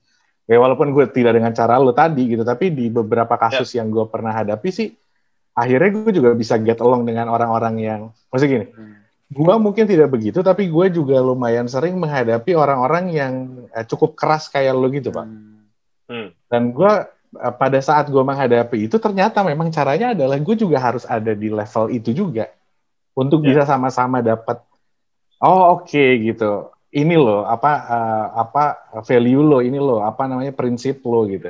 Ya walaupun gue tidak dengan cara lo tadi gitu, tapi di beberapa kasus yeah. yang gue pernah hadapi sih, akhirnya gue juga bisa get along dengan orang-orang yang, maksudnya gini, hmm. Gue mungkin tidak begitu, tapi gue juga lumayan sering menghadapi orang-orang yang eh, cukup keras kayak lo gitu pak. Hmm. Dan gue eh, pada saat gue menghadapi itu ternyata memang caranya adalah gue juga harus ada di level itu juga untuk yeah. bisa sama-sama dapat oh oke okay, gitu ini loh apa uh, apa value lo ini loh apa namanya prinsip lo gitu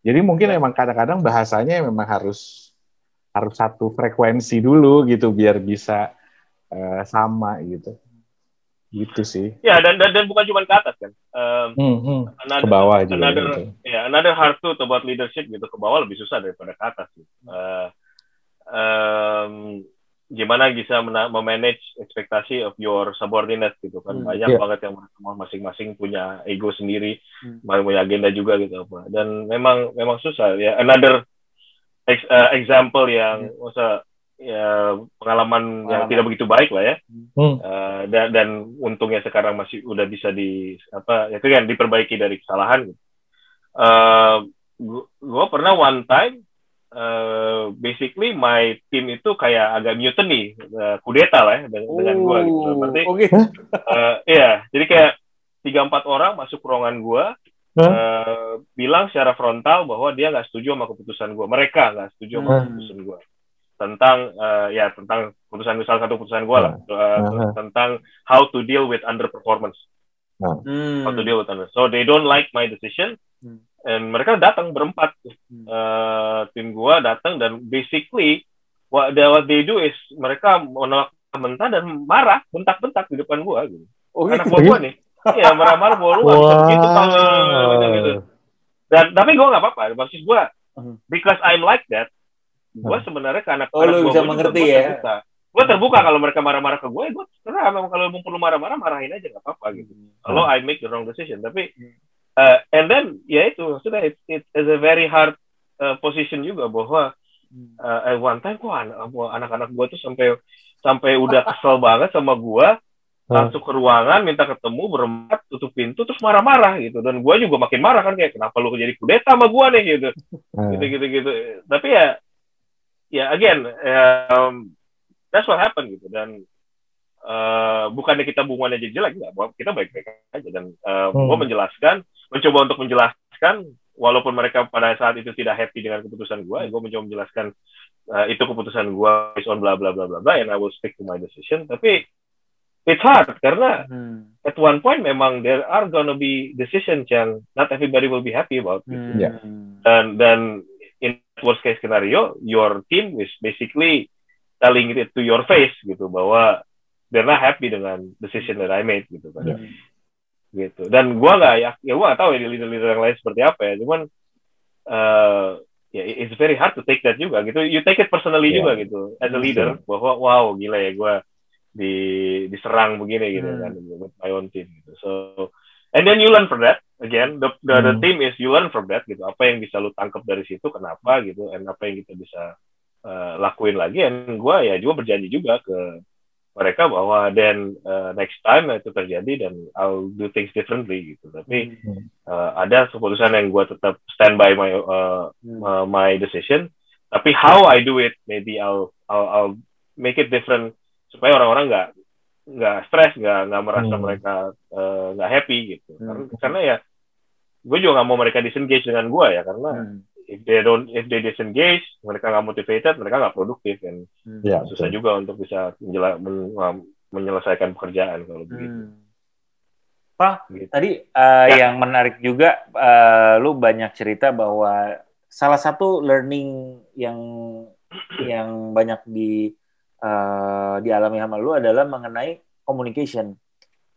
jadi mungkin yeah. emang kadang-kadang bahasanya memang harus harus satu frekuensi dulu gitu biar bisa uh, sama gitu gitu sih ya dan dan, dan bukan cuma ke atas kan um, hmm, hmm. Another, ke bawah juga another, gitu. ya another hard truth about leadership gitu ke bawah lebih susah daripada ke atas gitu. uh, um, gimana bisa memanage ekspektasi of your subordinate gitu kan hmm, banyak yeah. banget yang masing-masing punya ego sendiri hmm. punya agenda juga gitu apa dan memang memang susah ya another ex, uh, example yang hmm. masa ya pengalaman yang tidak begitu baik lah ya hmm. uh, dan dan untungnya sekarang masih udah bisa di apa ya itu kan diperbaiki dari kesalahan gitu. uh, gue pernah one time uh, basically my team itu kayak agak mutiny, uh, kudeta lah ya dengan, oh, dengan gue gitu. Berarti, okay. uh, iya, jadi kayak tiga empat orang masuk ruangan gue, huh? uh, bilang secara frontal bahwa dia nggak setuju sama keputusan gue, mereka nggak setuju sama hmm. keputusan gue tentang uh, ya tentang keputusan salah satu keputusan gue lah uh, uh, tentang how to deal with underperformance, hmm. how to deal with under. So they don't like my decision. Hmm dan mereka datang berempat hmm. uh, tim gua datang dan basically what they, what they do is mereka menolak mentah dan marah bentak-bentak di depan gua gitu oh, anak gitu? gua nih iya marah-marah bawa luar wow. gitu gitu, gitu dan tapi gua nggak apa-apa maksud hmm. because I'm like that gua hmm. sebenarnya karena oh, lu bisa mengerti ya? terbuka. gue terbuka kalau mereka marah-marah ke gue gue terserah. Memang kalau mau perlu marah-marah marahin aja nggak apa-apa gitu. Kalau I make the wrong decision. Tapi uh, and then ya itu sudah it, it is a very hard uh, position juga bahwa uh, at one time kok anak-anak gue tuh sampai sampai udah kesel banget sama gue masuk ke ruangan minta ketemu berempat tutup pintu terus marah-marah gitu. Dan gue juga makin marah kan kayak kenapa lu jadi kudeta sama gue nih? gitu. Gitu gitu gitu. Tapi ya ya again um, that's what happened gitu dan uh, bukannya kita hubungannya jadi jelek nggak kita baik-baik aja dan uh, hmm. gue menjelaskan mencoba untuk menjelaskan walaupun mereka pada saat itu tidak happy dengan keputusan gue, gue mencoba menjelaskan uh, itu keputusan gue based on bla bla bla bla bla and I will stick to my decision. Tapi it's hard karena hmm. at one point memang there are gonna be decisions yang not everybody will be happy about. Gitu. Hmm. Yeah. Dan dan in worst case scenario, your team is basically telling it to your face gitu bahwa they're not happy dengan decision that I made gitu kan. Hmm gitu dan gue nggak ya ya gue nggak tahu ya di leader-leader yang lain seperti apa ya cuman uh, ya it's very hard to take that juga gitu you take it personally yeah. juga gitu as a leader yeah. bahwa wow gila ya gue di diserang begini gitu hmm. kan with my own team gitu so and then you learn from that again the the, hmm. the team is you learn from that gitu. Apa yang bisa lu tangkap dari situ kenapa gitu and apa yang kita bisa uh, lakuin lagi. And gue ya juga berjanji juga ke mereka bahwa then uh, next time itu terjadi dan I'll do things differently gitu. Tapi uh, ada keputusan yang gue tetap stand by my uh, uh, my decision. Tapi how I do it maybe I'll I'll, I'll make it different supaya orang-orang nggak nggak stres nggak nggak merasa hmm. mereka nggak uh, happy gitu. Hmm. karena, karena ya gue juga nggak mau mereka disengage dengan gue ya karena hmm. if they don't if they disengage mereka nggak motivated mereka nggak produktif dan hmm. ya, susah betul. juga untuk bisa menjela, men, menyelesaikan pekerjaan kalau begitu. Hmm. Pak, gitu. tadi uh, ya. yang menarik juga uh, lu banyak cerita bahwa salah satu learning yang yang banyak di uh, dialami sama lu adalah mengenai communication.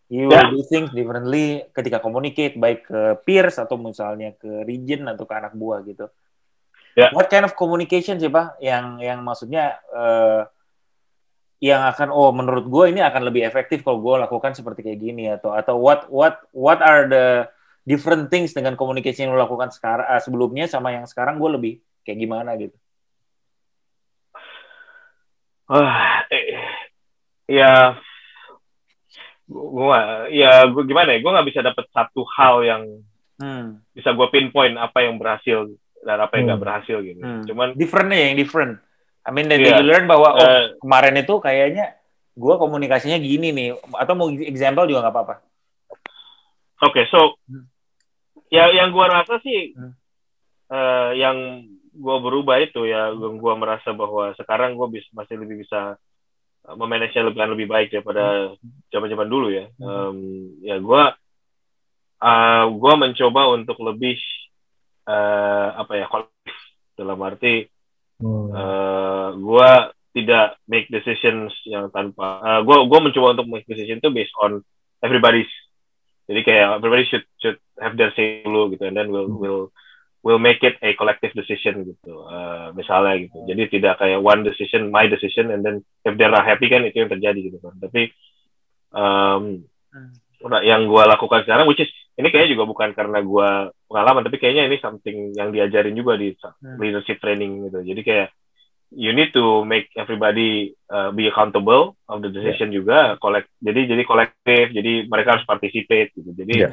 You yeah. will do things differently ketika communicate baik ke peers atau misalnya ke region atau ke anak buah gitu. Yeah. What kind of communication sih pak? Yang yang maksudnya uh, yang akan oh menurut gue ini akan lebih efektif kalau gue lakukan seperti kayak gini atau atau what what what are the different things dengan komunikasi yang lo lakukan sekarang uh, sebelumnya sama yang sekarang gue lebih kayak gimana gitu? Wah, eh, ya, gue ya gue gimana ya? Gue nggak bisa dapat satu hal yang hmm. bisa gue pinpoint apa yang berhasil dan apa yang nggak hmm. berhasil gitu. Hmm. Cuman differentnya yang different. I mean, yeah. you learn bahwa oh uh, kemarin itu kayaknya gue komunikasinya gini nih, atau mau example juga nggak apa-apa. Oke, okay, so hmm ya yang gua rasa sih hmm. uh, yang gua berubah itu ya gua merasa bahwa sekarang gua bisa masih lebih bisa eh, memanage lebih lebih baik daripada hmm. zaman-zaman dulu ya. Um, ya gua uh, gua mencoba untuk lebih uh, apa ya kolektif dalam arti hmm. uh, gua tidak make decisions yang tanpa uh, gua gua mencoba untuk make decision itu based on everybody's jadi kayak everybody should should have their say dulu gitu, and then we'll hmm. we'll we'll make it a collective decision gitu, uh, misalnya gitu. Jadi tidak kayak one decision, my decision, and then if they're not happy kan itu yang terjadi gitu kan. Tapi um, hmm. yang gue lakukan sekarang, which is ini kayaknya juga bukan karena gue pengalaman, tapi kayaknya ini something yang diajarin juga di hmm. leadership training gitu. Jadi kayak you need to make everybody uh, be accountable of the decision yeah. juga collect jadi jadi kolektif jadi mereka harus participate gitu jadi yeah.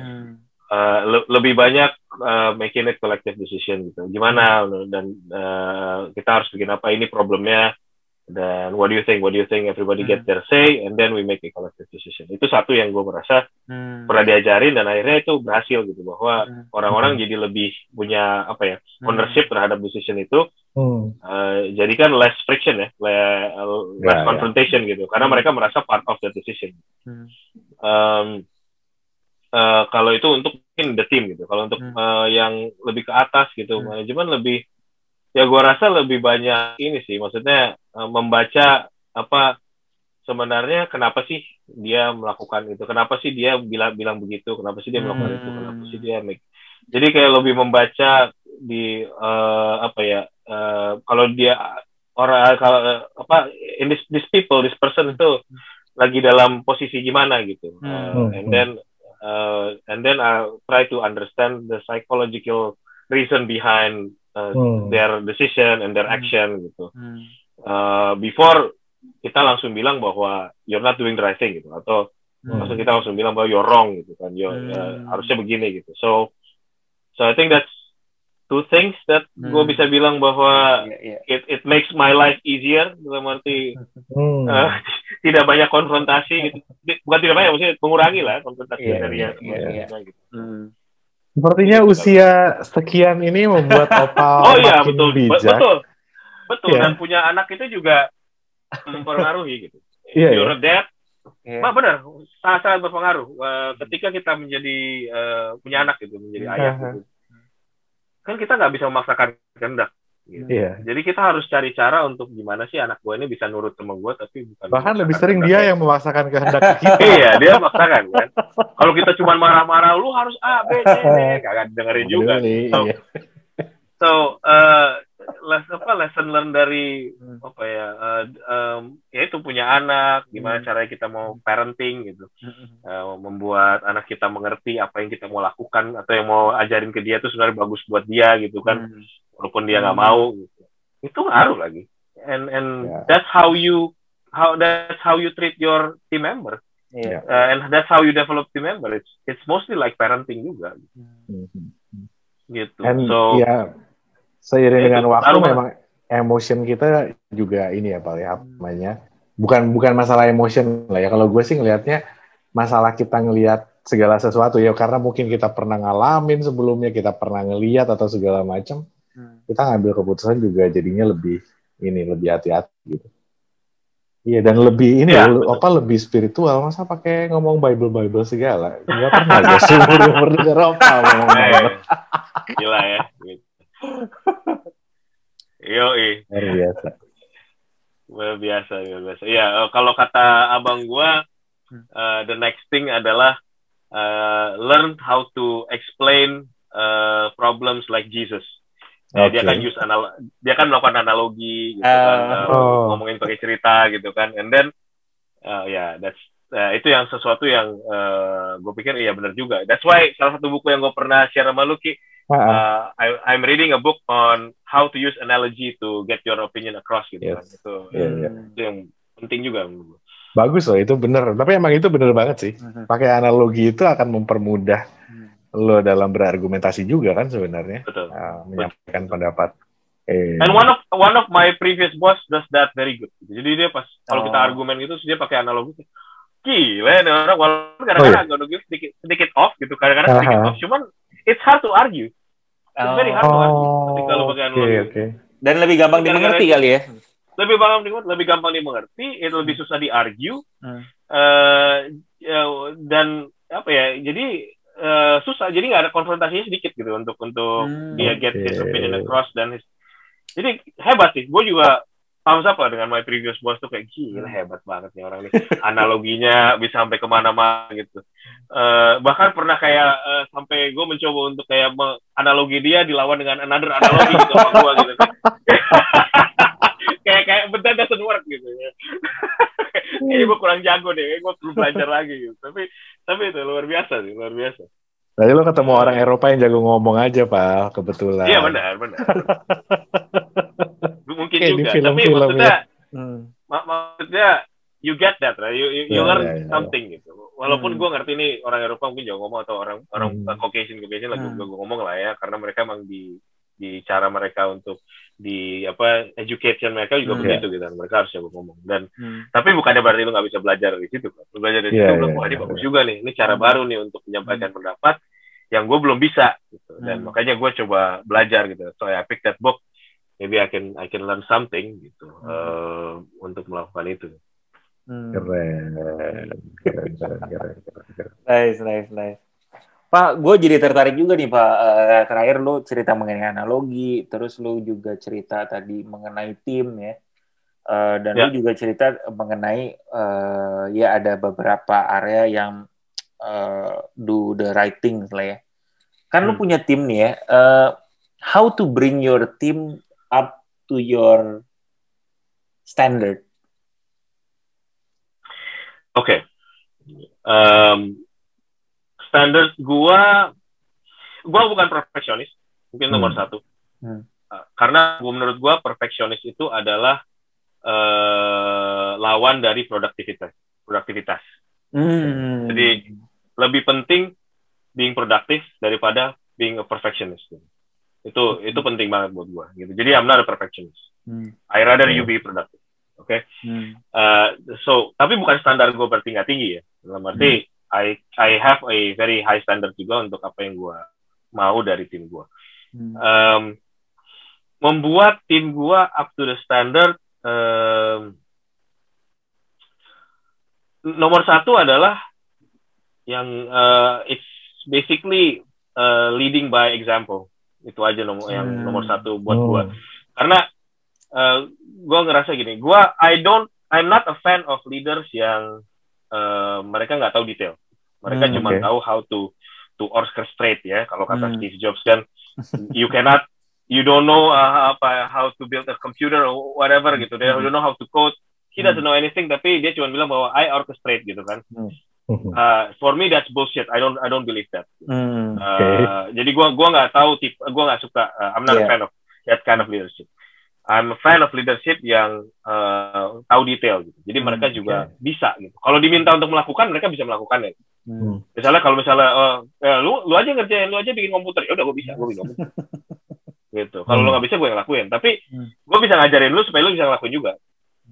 Uh, le lebih banyak uh, making it collective decision gitu gimana dan uh, kita harus bikin apa ini problemnya dan what do you think what do you think everybody hmm. get their say and then we make a collective decision itu satu yang gue merasa hmm. pernah diajarin dan akhirnya itu berhasil gitu bahwa hmm. orang-orang hmm. jadi lebih punya apa ya hmm. ownership terhadap decision itu hmm. uh, jadi kan less friction ya less, less yeah, confrontation yeah. gitu karena mereka merasa part of the decision hmm. um, uh, kalau itu untuk mungkin the team gitu kalau untuk hmm. uh, yang lebih ke atas gitu hmm. manajemen lebih ya gue rasa lebih banyak ini sih maksudnya uh, membaca apa sebenarnya kenapa sih dia melakukan itu kenapa sih dia bilang bilang begitu kenapa sih dia melakukan hmm. itu kenapa sih dia make jadi kayak lebih membaca di uh, apa ya uh, kalau dia orang kalau uh, apa in this, this people this person itu lagi dalam posisi gimana gitu hmm. uh, and then uh, and then I try to understand the psychological reason behind uh, hmm. their decision and their hmm. action hmm. gitu. Hmm. Uh, before kita langsung bilang bahwa you're not doing the right thing gitu atau hmm. langsung kita langsung bilang bahwa you're wrong gitu kan, you're, hmm. uh, harusnya begini gitu. So so I think that's two things that hmm. gue bisa bilang bahwa yeah, yeah. it it makes my life easier dalam arti hmm. uh, tidak banyak konfrontasi gitu. bukan tidak banyak maksudnya mengurangi lah konfrontasi yeah, dari yeah, yeah, yeah. gitu. Hmm. Sepertinya usia sekian ini membuat Opal oh, iya, betul. bijak. Betul. Betul. Yeah. Dan punya anak itu juga mempengaruhi gitu. Yeah, You're yeah. dad, yeah. Bah, benar, sangat-sangat berpengaruh. Uh, ketika kita menjadi uh, punya anak gitu, menjadi ayah uh -huh. gitu. Kan kita nggak bisa memaksakan kehendak. Gitu. Yeah. Jadi kita harus cari cara untuk gimana sih anak gue ini bisa nurut sama gue tapi bukan bahkan lebih sering dia yang memaksakan kehendak kita. iya, dia memaksakan kan. Kalau kita cuma marah-marah lu harus A B C D kagak dengerin juga. So, iya. so uh, les, apa lesson learn dari hmm. apa ya uh, um, ya itu punya anak gimana hmm. caranya kita mau parenting gitu uh, membuat anak kita mengerti apa yang kita mau lakukan atau yang mau ajarin ke dia itu sebenarnya bagus buat dia gitu kan hmm walaupun dia nggak hmm. mau gitu. itu ngaruh lagi and and yeah. that's how you how that's how you treat your team member yeah. uh, and that's how you develop team member it's it's mostly like parenting juga mm-hmm. gitu and, so ya seiring dengan waktu memang emotion kita juga ini ya pak ya namanya bukan bukan masalah emotion lah ya. Kalau gue sih ngelihatnya masalah kita ngelihat segala sesuatu ya karena mungkin kita pernah ngalamin sebelumnya, kita pernah ngelihat atau segala macam, hmm. kita ngambil keputusan juga jadinya lebih ini lebih hati-hati gitu. Iya dan lebih ini ya, ya apa lebih spiritual masa pakai ngomong Bible Bible segala nggak pernah gue seumur umur apa ngomong Bible. Gila ya. Yo Luar biasa. Luar biasa, luar biasa. Iya, eh, kalau kata abang gua, uh, the next thing adalah uh, learn how to explain uh, problems like Jesus. Okay. Dia kan use anal dia kan melakukan analogi gitu uh, kan, uh, oh. ngomongin pakai cerita gitu kan, and then uh, ya yeah, that's uh, itu yang sesuatu yang uh, gue pikir iya benar juga. That's why salah satu buku yang gue pernah share sama Luki, uh, uh, I, I'm reading a book on how to use analogy to get your opinion across gitu yes. kan. Itu, yeah, yeah. itu yang penting juga menurut Bagus loh, itu bener. Tapi emang itu bener banget sih. Uh-huh. Pakai analogi itu akan mempermudah uh-huh. lo dalam berargumentasi juga kan sebenarnya. Betul. Uh, menyampaikan Betul. pendapat. Eh. And one of one of my previous boss does that very good. Jadi dia pas kalau oh. kita argumen gitu, dia pakai analogi. Gila, ini orang walaupun kadang-kadang oh, iya. sedikit sedikit off gitu, kadang-kadang uh-huh. sedikit off. Cuman it's hard to argue. It's very hard to argue ketika lo pakai analogi. Okay, okay. Dan lebih gampang dimengerti kali ya lebih gampang dimengerti, lebih gampang dimengerti, itu lebih susah diargue, hmm. uh, dan apa ya, jadi uh, susah, jadi nggak ada konfrontasinya sedikit gitu untuk untuk hmm, dia get his opinion across dan his, jadi hebat sih, gue juga thumbs up dengan my previous boss tuh kayak gila hebat banget nih orang ini analoginya bisa sampai ke mana-mana gitu. Uh, bahkan pernah kayak uh, sampai gue mencoba untuk kayak analogi dia dilawan dengan another analogi gitu sama gue gitu kayak kayak benar doesn't work gitu ya. Ini gue kurang jago deh gue perlu belajar lagi gitu. Tapi tapi itu luar biasa sih luar biasa Tadi lo ketemu orang Eropa yang jago ngomong aja, Pak, kebetulan. Iya, benar, benar. Mungkin Kayak juga, film, tapi film, maksudnya, ya. hmm. mak maksudnya, you get that, right? You, you, you yeah, learn yeah, yeah, something yeah. gitu. Walaupun hmm. gue ngerti nih orang Eropa mungkin jago ngomong atau orang orang hmm. Caucasian Caucasian lagi hmm. gue ngomong lah ya, karena mereka emang di di cara mereka untuk di apa education mereka juga hmm, begitu yeah. gitu mereka harus jago ngomong dan hmm. tapi bukannya berarti lu nggak bisa belajar di situ kan belajar di yeah, situ yeah, wah ini yeah, bagus yeah. juga nih ini cara hmm. baru nih untuk menyampaikan hmm. pendapat yang gue belum bisa gitu dan hmm. makanya gue coba belajar gitu so I pick that book maybe I can I can learn something gitu hmm. uh, untuk melakukan itu hmm. keren keren keren keren keren nice nice nice Pak, gue jadi tertarik juga nih Pak. Uh, terakhir lu cerita mengenai analogi, terus lu juga cerita tadi mengenai tim ya. Uh, dan ya. lu juga cerita mengenai uh, ya ada beberapa area yang uh, do the right things lah ya. Kan hmm. lu punya tim nih ya. Uh, how to bring your team up to your standard? Oke. Okay. Um, standar gua gua bukan perfeksionis mungkin nomor hmm. satu hmm. Uh, karena gua menurut gua perfeksionis itu adalah uh, lawan dari produktivitas produktivitas hmm. jadi lebih penting being produktif daripada being a perfectionist itu hmm. itu penting banget buat gua gitu jadi I'm not a perfectionist hmm. I rather you be productive oke okay? hmm. uh, so tapi bukan standar gue bertingkat tinggi ya dalam arti hmm I I have a very high standard juga untuk apa yang gue mau dari tim gue. Hmm. Um, membuat tim gue up to the standard um, nomor satu adalah yang uh, it's basically uh, leading by example itu aja nomor hmm. yang nomor satu buat oh. gue karena uh, gue ngerasa gini gue I don't I'm not a fan of leaders yang uh, mereka nggak tahu detail mereka hmm, cuma okay. tahu how to to orchestrate ya. Kalau kata hmm. Steve Jobs kan, you cannot, you don't know uh, apa how to build a computer or whatever gitu. They hmm. don't know how to code. He doesn't hmm. know anything, tapi dia cuma bilang bahwa I orchestrate gitu kan. Hmm. Uh, for me that's bullshit. I don't I don't believe that. Hmm, okay. uh, jadi gua gua nggak tahu tip, gua nggak suka. Uh, I'm not yeah. a fan of that kind of leadership. I'm a fan of leadership yang uh, tahu detail gitu. Jadi hmm, mereka juga okay. bisa gitu. Kalau diminta untuk melakukan, mereka bisa melakukannya. Hmm. Misalnya kalau misalnya uh, ya, lu lu aja ngerjain, lu aja bikin komputer, ya udah gue bisa, gue bikin komputer. gitu. Kalau hmm. lu nggak bisa, gue yang lakuin. Tapi hmm. gue bisa ngajarin lu supaya lu bisa ngelakuin juga.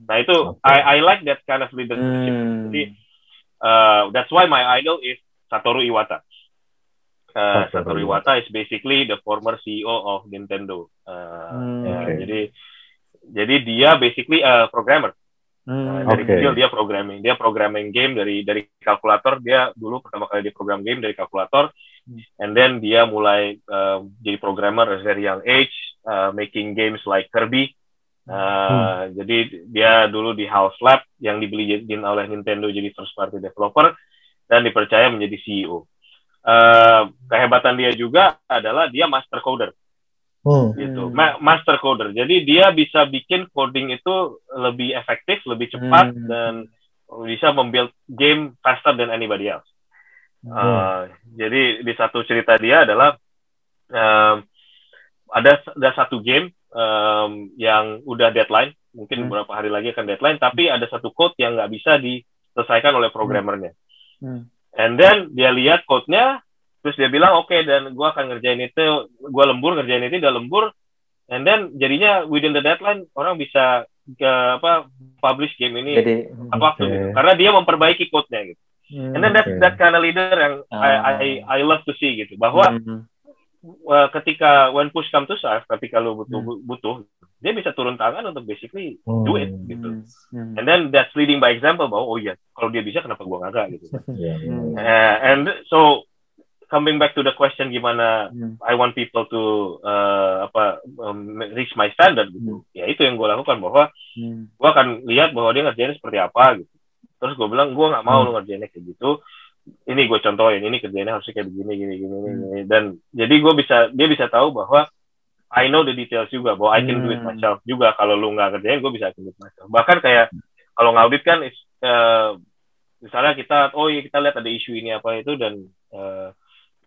Nah itu okay. I I like that kind of leadership. Hmm. Jadi uh, that's why my idol is Satoru Iwata. Uh, Satoru Iwata is basically the former CEO of Nintendo. Uh, hmm, ya, okay. Jadi jadi dia basically a programmer. Hmm, uh, dari okay. kecil dia programming, dia programming game dari dari kalkulator. Dia dulu pertama kali dia program game dari kalkulator, hmm. and then dia mulai uh, jadi programmer dari young age, uh, making games like Kirby. Uh, hmm. Jadi dia dulu di House Lab yang dibeli oleh Nintendo jadi first party developer dan dipercaya menjadi CEO. Uh, kehebatan dia juga adalah dia master coder. Hmm. gitu Ma master coder jadi dia bisa bikin coding itu lebih efektif lebih cepat hmm. dan bisa membuild game faster than anybody else hmm. uh, jadi di satu cerita dia adalah um, ada ada satu game um, yang udah deadline mungkin hmm. beberapa hari lagi akan deadline tapi ada satu code yang nggak bisa diselesaikan oleh programmernya hmm. And then dia lihat code-nya terus dia bilang oke okay, dan gue akan ngerjain itu gue lembur ngerjain itu dia lembur and then jadinya within the deadline orang bisa ke apa publish game ini Jadi, apa waktu okay. gitu. karena dia memperbaiki code-nya gitu hmm, and then that okay. that kind of leader yang uh. I, I I love to see gitu bahwa hmm. Uh, ketika when push come to shove ketika lu butuh hmm. butuh dia bisa turun tangan untuk basically hmm. do it gitu hmm. and then that's leading by example bahwa oh iya kalau dia bisa kenapa gua nggak gitu yeah, yeah. Uh, and so coming back to the question gimana hmm. I want people to uh, apa um, reach my standard gitu. Hmm. Ya itu yang gue lakukan bahwa hmm. gue akan lihat bahwa dia ngerjainnya seperti apa gitu. Terus gue bilang gue nggak mau hmm. lu ngerjainnya kayak gitu. Ini gue contohin, ini kerjanya harusnya kayak begini, gini, gini, hmm. gini. Dan jadi gue bisa, dia bisa tahu bahwa I know the details juga, bahwa I can hmm. do it hmm. myself juga. Kalau lu nggak kerjain, gue bisa do it myself. Bahkan kayak kalau ngaudit kan, uh, misalnya kita, oh iya kita lihat ada isu ini apa itu dan uh,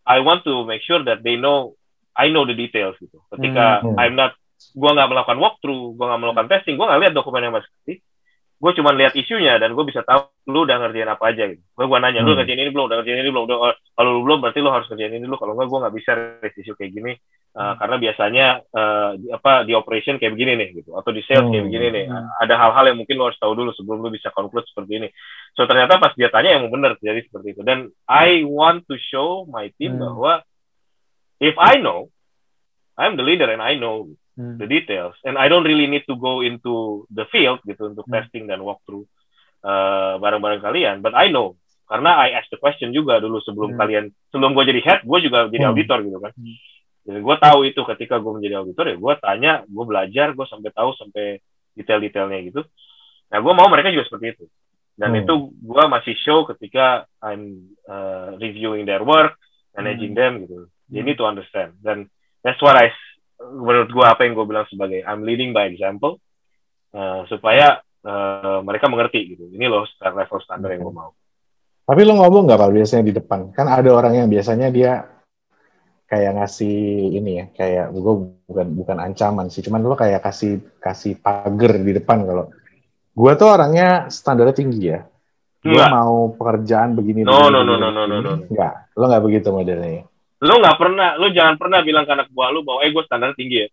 I want to make sure that they know I know the details gitu. Ketika hmm. I'm not gua nggak melakukan walkthrough, gua nggak melakukan testing, gua nggak lihat dokumen yang masih. Gue cuma lihat isunya dan gue bisa tahu lu udah ngerjain apa aja gitu. Gue gua nanya, hmm. lu ngerjain ini belum, udah ngerjain ini belum, udah, kalau lu belum berarti lu harus ngerjain ini dulu. Kalau enggak gue nggak bisa raise isu kayak gini uh, hmm. karena biasanya uh, di, apa di operation kayak begini nih gitu atau di sales hmm. kayak begini nih. Hmm. Ada hal-hal yang mungkin lu harus tahu dulu sebelum lu bisa conclude seperti ini. So ternyata pas dia tanya yang benar jadi seperti itu. Dan I want to show my team hmm. bahwa if I know, I'm the leader and I know hmm. the details, and I don't really need to go into the field gitu untuk hmm. testing dan walkthrough uh, bareng-bareng kalian, but I know karena I ask the question juga dulu sebelum hmm. kalian sebelum gue jadi head, gue juga jadi hmm. auditor gitu kan. Hmm. Jadi gue tahu itu ketika gue menjadi auditor ya gue tanya, gue belajar, gue sampai tahu sampai detail-detailnya gitu. Nah gue mau mereka juga seperti itu. Dan hmm. itu gue masih show ketika I'm uh, reviewing their work, managing hmm. them gitu. You need to understand. Dan that's what I menurut gue apa yang gue bilang sebagai I'm leading by example uh, supaya uh, mereka mengerti gitu. Ini loh level standar yang gue mau. Tapi lo ngomong nggak pak biasanya di depan? Kan ada orang yang biasanya dia kayak ngasih ini ya, kayak gue bukan bukan ancaman sih, cuman lo kayak kasih kasih pagar di depan kalau gue tuh orangnya standarnya tinggi ya. Gue mau pekerjaan begini. No, begini, no, no, no, no, no, no, no. Enggak, lo nggak begitu modelnya lo nggak pernah lo jangan pernah bilang ke anak buah lo bahwa eh gue standar tinggi ya.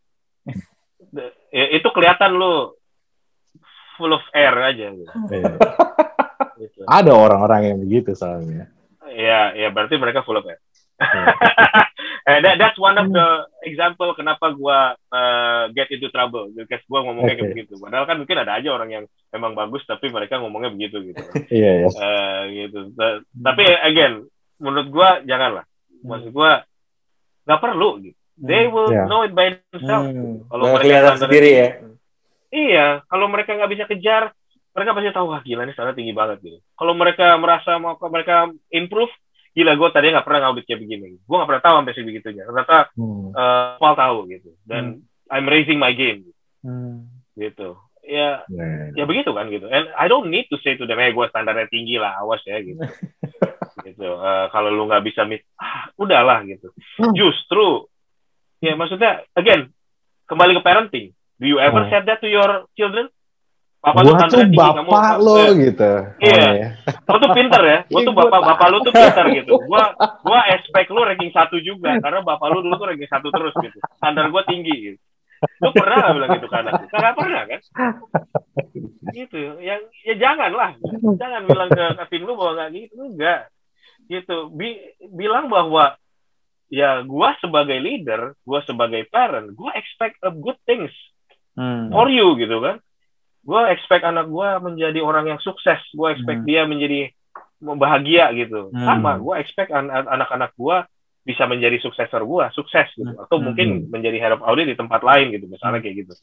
ya itu kelihatan lo full of air aja gitu. Iya. gitu. ada orang-orang yang begitu soalnya ya ya berarti mereka full of air eh, that, that's one of the example kenapa gue uh, get into trouble because gue ngomongnya okay. kayak begitu padahal kan mungkin ada aja orang yang memang bagus tapi mereka ngomongnya begitu gitu iya yeah, yeah. uh, gitu tapi again menurut gue janganlah maksud gue nggak perlu gitu they will yeah. know it by themselves hmm. kalau mereka kelihatan sendiri ya iya kalau mereka nggak bisa kejar mereka pasti tahu wah gila ini sana tinggi banget gitu kalau mereka merasa mau mereka improve gila gue tadi nggak pernah ngaudit kayak begini gue nggak pernah tahu sampai sebegitunya ternyata hmm. uh, tahu gitu dan hmm. I'm raising my game gitu, hmm. gitu. ya yeah. ya begitu kan gitu and I don't need to say to them hey gue standarnya tinggi lah awas ya gitu gitu uh, kalau lu nggak bisa mit ah, udahlah gitu hmm. justru ya maksudnya again kembali ke parenting do you ever oh. say that to your children Papa gua lu tuh bapak kamu, lo eh, gitu. Iya. Oh, iya. Lo tuh pinter ya. Gua tuh bapak bapak lu tuh pinter gitu. Gua gua expect lu ranking satu juga karena bapak lu dulu tuh ranking satu terus gitu. Standar gua tinggi gitu. lu pernah gak bilang gitu ke anak Gak pernah kan gitu yang ya jangan lah jangan bilang ke, ke tim lu bahwa gak gitu enggak gitu Bi, bilang bahwa ya gua sebagai leader gua sebagai parent gua expect a good things hmm. for you gitu kan gua expect anak gua menjadi orang yang sukses gua expect hmm. dia menjadi bahagia gitu hmm. sama gua expect an anak-anak gua bisa menjadi suksesor gua sukses gitu atau hmm. mungkin menjadi head of audit di tempat lain gitu misalnya hmm. kayak gitu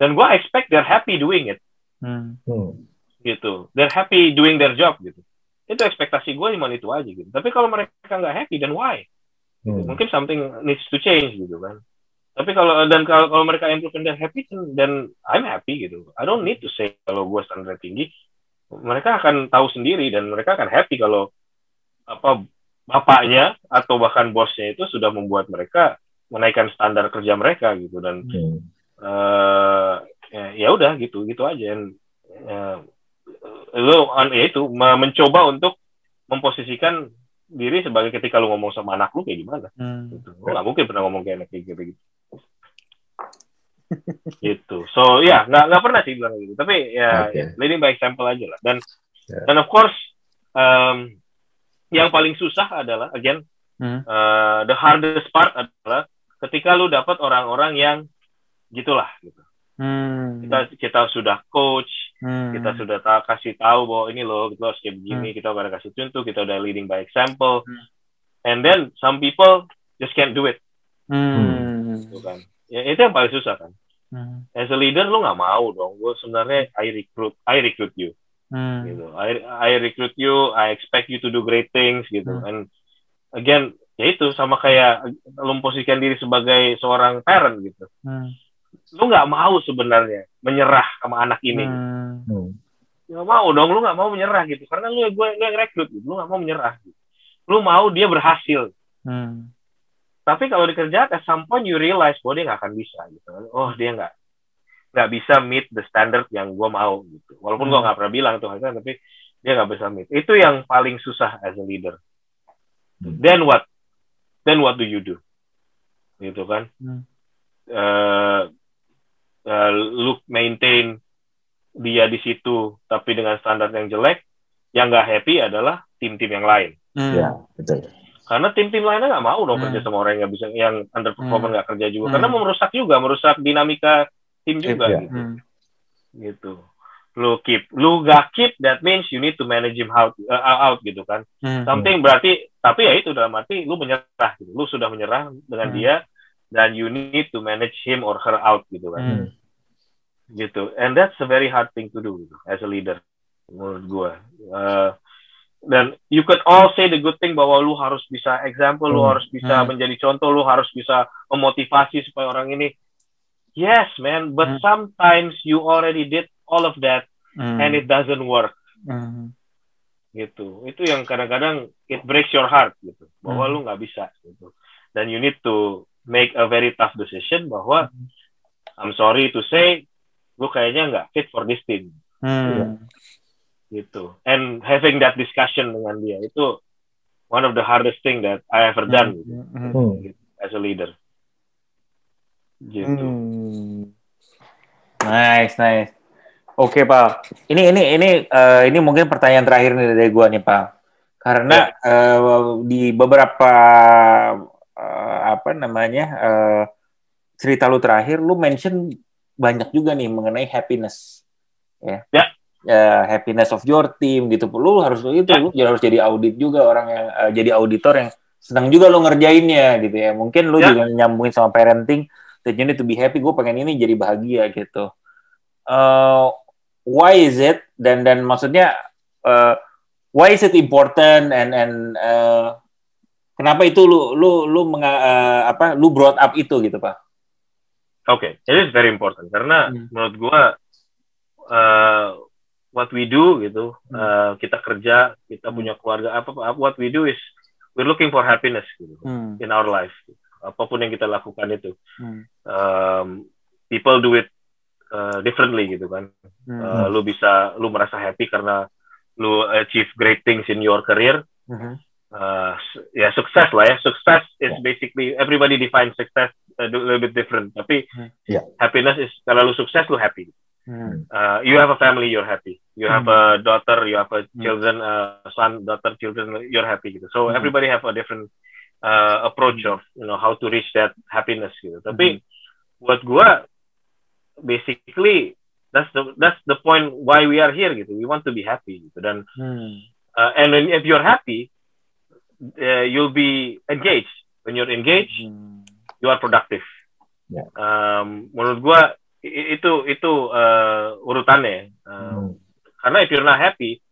dan gua expect they're happy doing it hmm. gitu they're happy doing their job gitu itu ekspektasi gue cuma itu aja gitu. Tapi kalau mereka nggak happy then why? Hmm. mungkin something needs to change gitu kan. Tapi kalau dan kalau, kalau mereka improve and they're happy then I'm happy gitu. I don't need to say kalau gue standar tinggi. Mereka akan tahu sendiri dan mereka akan happy kalau apa bapaknya atau bahkan bosnya itu sudah membuat mereka menaikkan standar kerja mereka gitu dan hmm. uh, ya, udah gitu gitu aja. Dan uh, lo ya itu mencoba untuk memposisikan diri sebagai ketika lu ngomong sama anak lu kayak gimana hmm. gitu. lu gak mungkin pernah ngomong kayak anak kayak gitu gitu gitu so ya yeah, nggak nggak pernah sih bilang gitu tapi ya okay. leading by example aja lah dan yeah. dan of course um, yang paling susah adalah again hmm. uh, the hardest part adalah ketika lu dapat orang-orang yang gitulah gitu Hmm. Kita kita sudah coach, hmm. kita sudah ta kasih tahu bahwa ini loh, kita harus kayak begini, hmm. kita udah kasih contoh, kita udah leading by example, hmm. and then some people just can't do it. Hmm. Gitu kan. Ya, itu yang paling susah kan. Hmm. As a leader lu nggak mau dong. Gue sebenarnya I recruit, I recruit you. Hmm. Gitu. I, I recruit you, I expect you to do great things gitu. Hmm. And again, ya itu sama kayak lu posisikan diri sebagai seorang parent gitu. Hmm lu nggak mau sebenarnya menyerah sama anak ini hmm. nggak mau dong lu nggak mau menyerah gitu karena lu gue lu yang rekrut gitu. lu nggak mau menyerah gitu. lu mau dia berhasil hmm. tapi kalau dikerjakan at some point you realize bahwa dia nggak akan bisa gitu oh dia nggak nggak bisa meet the standard yang gue mau gitu walaupun hmm. gue nggak pernah bilang tuh tapi dia nggak bisa meet itu yang paling susah as a leader hmm. then what then what do you do gitu kan hmm. uh, uh, lu maintain dia di situ tapi dengan standar yang jelek yang nggak happy adalah tim-tim yang lain hmm. ya betul karena tim-tim lainnya nggak mau dong hmm. kerja sama orang yang bisa yang underperformer hmm. nggak hmm. kerja juga hmm. karena merusak juga merusak dinamika tim juga ya. gitu hmm. gitu lu keep lu gak keep that means you need to manage him out uh, out gitu kan hmm. something berarti tapi ya itu dalam arti lu menyerah gitu lu sudah menyerah dengan hmm. dia dan you need to manage him or her out gitu kan hmm. gitu and that's a very hard thing to do gitu, as a leader menurut gue uh, dan you could all say the good thing bahwa lu harus bisa example hmm. lu harus bisa hmm. menjadi contoh lu harus bisa memotivasi supaya orang ini yes man but hmm. sometimes you already did all of that hmm. and it doesn't work hmm. gitu itu yang kadang-kadang it breaks your heart gitu bahwa hmm. lu nggak bisa gitu dan you need to make a very tough decision bahwa hmm. I'm sorry to say lu kayaknya nggak fit for this team hmm. gitu and having that discussion dengan dia itu one of the hardest thing that I ever done gitu, hmm. hmm. gitu, as a leader gitu hmm. nice nice oke okay, pak ini ini ini uh, ini mungkin pertanyaan terakhir nih dari gua nih pak karena uh, di beberapa apa namanya uh, cerita lu terakhir lu mention banyak juga nih mengenai happiness ya yeah. uh, happiness of your team gitu lu harus itu yeah. lu harus jadi audit juga orang yang uh, jadi auditor yang senang juga lu ngerjainnya gitu ya mungkin lu yeah. juga nyambungin sama parenting that you need to be happy gue pengen ini jadi bahagia gitu uh, why is it dan dan maksudnya uh, why is it important and and uh, Kenapa itu lu lu lu menga, uh, apa lu brought up itu gitu pak? Oke, okay. it is very important karena hmm. menurut gua uh, what we do gitu hmm. uh, kita kerja kita punya keluarga apa, apa what we do is we're looking for happiness gitu hmm. in our life gitu. apa pun yang kita lakukan itu hmm. um, people do it uh, differently gitu kan hmm. uh, lu bisa lu merasa happy karena lu achieve great things in your career hmm uh, ya sukses lah ya. Sukses is basically everybody define success a little bit different. Tapi yeah. happiness is kalau lu sukses lu happy. Hmm. Uh, you have a family, you're happy. You have a Hmm. daughter, you have a Hmm. children, uh, son, daughter, children, you're happy gitu. So Hmm. everybody have a different uh, approach of you know how to reach that happiness gitu. Hmm. Tapi buat gua basically that's the that's the point why we are here gitu. We want to be happy gitu. Dan Hmm. uh, and when, if you're happy, uh, you'll be engaged. When you're engaged, Hmm. you are productive. Ya. Um, menurut gua itu itu uh, urutannya. Um, Hmm. Karena if you're not happy,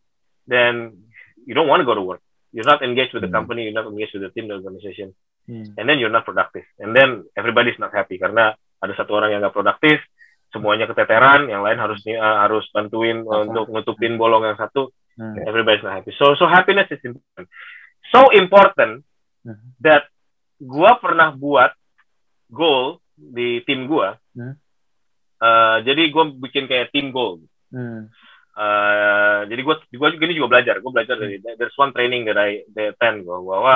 then you don't want to go to work. You're not engaged with the Hmm. company. You're not engaged with the team, the organization, Hmm. and then you're not productive. And then everybody's not happy karena ada satu orang yang nggak produktif, semuanya keteteran, yang lain harus uh, harus bantuin Apa? untuk nutupin bolong yang satu. Hmm. Everybody's not happy. So so happiness is important. So important Hmm. that gua pernah buat goal di tim gua. Hmm. Uh, jadi gua bikin kayak team goal. Hmm. Uh, jadi gua gua juga ini juga belajar. Gua belajar dari there's one training that I that attend gua bahwa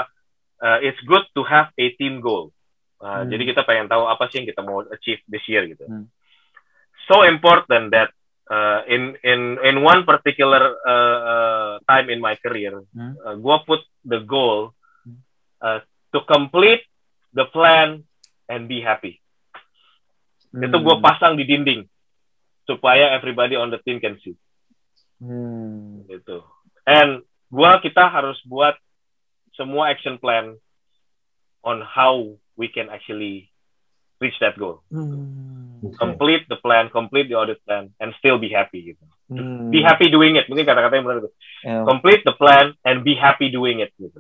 uh, it's good to have a team goal. Uh, Hmm. Jadi kita pengen tahu apa sih yang kita mau achieve this year gitu. Hmm. So important that uh, in in in one particular uh, uh, time in my career, Hmm. uh, gua put the goal uh, to complete the plan and be happy. Itu gue Hmm. pasang di dinding supaya everybody on the team can see. Hmm. Gitu. And gua kita harus buat semua action plan on how we can actually reach that goal. Hmm. Complete the plan, complete the audit plan, and still be happy. Gitu. Hmm. Be happy doing it. Mungkin kata-katanya benar itu. Ya. Complete the plan and be happy doing it. Gitu.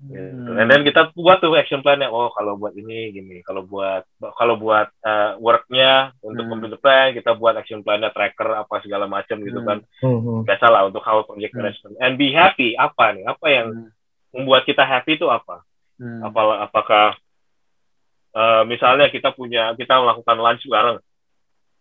Hmm. And then kita buat tuh action plan-nya. Oh, kalau buat ini gini, kalau buat kalau buat uh, work-nya untuk Hmm. complete the plan, kita buat action plan-nya tracker apa segala macam gitu Hmm. kan. Hmm. Biasa lah untuk how project Hmm. management. And be happy apa nih? Apa yang Hmm. membuat kita happy itu apa? Hmm. Apa apakah uh, misalnya kita punya kita melakukan lunch bareng.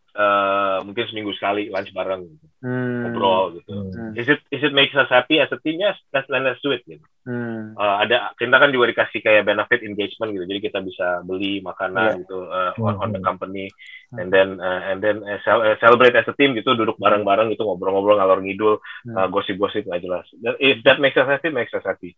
Uh, mungkin seminggu sekali lunch bareng gitu. Hmm. ngobrol gitu. Hmm. Is it is it makes us happy as a team? Yes, let's let's do it gitu. Hmm. Uh, ada kita kan juga dikasih kayak benefit engagement gitu jadi kita bisa beli makanan Iya. gitu uh, on, on the Mhm. company and then uh, and then uh, cel- celebrate as a team gitu duduk bareng-bareng gitu ngobrol-ngobrol ngalor ngidul Hmm. uh, gosip-gosip nggak jelas if that makes us happy makes us happy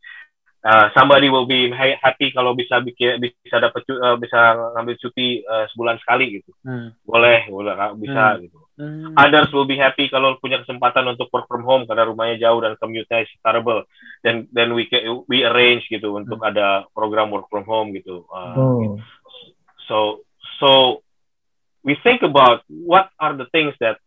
Uh, somebody will be ha- happy kalau bisa bikin bisa dapat uh, bisa ngambil cuti uh, sebulan sekali gitu Hmm. boleh boleh bisa Hmm. gitu Hmm. others will be happy kalau punya kesempatan untuk work from home karena rumahnya jauh dan commute-nya is terrible. Then then we ca- we arrange gitu untuk ada program work from home gitu. Uh, Hmm. So so we think about what are the things that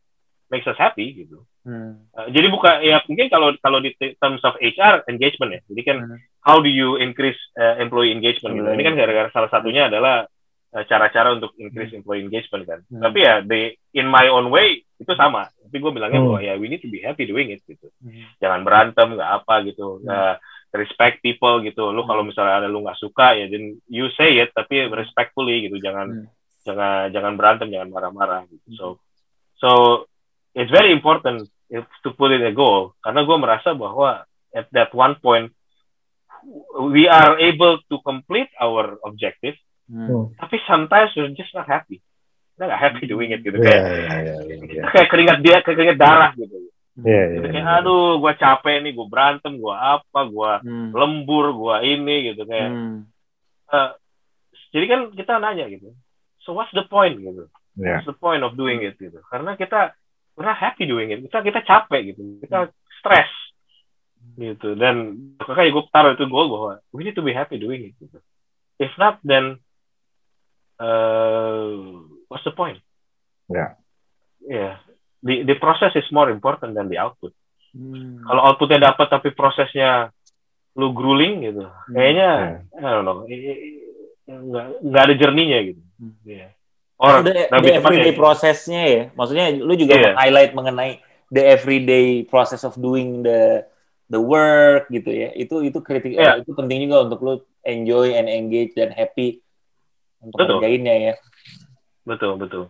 makes us happy gitu. Hmm. Uh, jadi bukan ya mungkin kalau kalau di terms of HR engagement ya. Jadi kan Hmm. How do you increase uh, employee engagement gitu. Hmm. Ini kan gara-gara salah satunya adalah uh, cara-cara untuk increase employee engagement kan. Hmm. Tapi ya the in my own way itu sama. Tapi gue bilangnya Hmm. bahwa ya we need to be happy doing it gitu. Hmm. Jangan berantem nggak apa gitu. Hmm. Uh, respect people gitu. Lu kalau misalnya ada lu nggak suka ya then you say it tapi respectfully gitu. Jangan Hmm. jangan jangan berantem, jangan marah-marah gitu. So so it's very important if, to put in a goal karena gue merasa bahwa at that one point we are able to complete our objective Hmm. Hmm. tapi sometimes we're just not happy kita nggak happy doing it gitu Iya, kayak iya, iya, iya. kayak keringat dia kayak keringat darah gitu Iya, gitu iya, kayak iya. aduh gue capek nih gue berantem gue apa gue Hmm. lembur gue ini gitu kayak Hmm. eh, jadi kan kita nanya gitu so what's the point gitu Iya. what's the point of doing it gitu karena kita we're not happy doing it kita kita capek gitu kita stres gitu dan makanya gue taruh itu goal bahwa we need to be happy doing it gitu if not then uh, what's the point Ya. yeah the the process is more important than the output Hmm. kalau outputnya dapat tapi prosesnya lu grueling gitu kayaknya I don't know nggak nggak ada jerninya gitu Hmm. Iya. Or the, the everyday prosesnya ya. Maksudnya lu juga Iya. highlight mengenai the everyday process of doing the the work gitu ya. Itu itu kritik Iya. itu penting juga untuk lu enjoy and engage dan happy untuk Betul. ngerjainnya ya. betul betul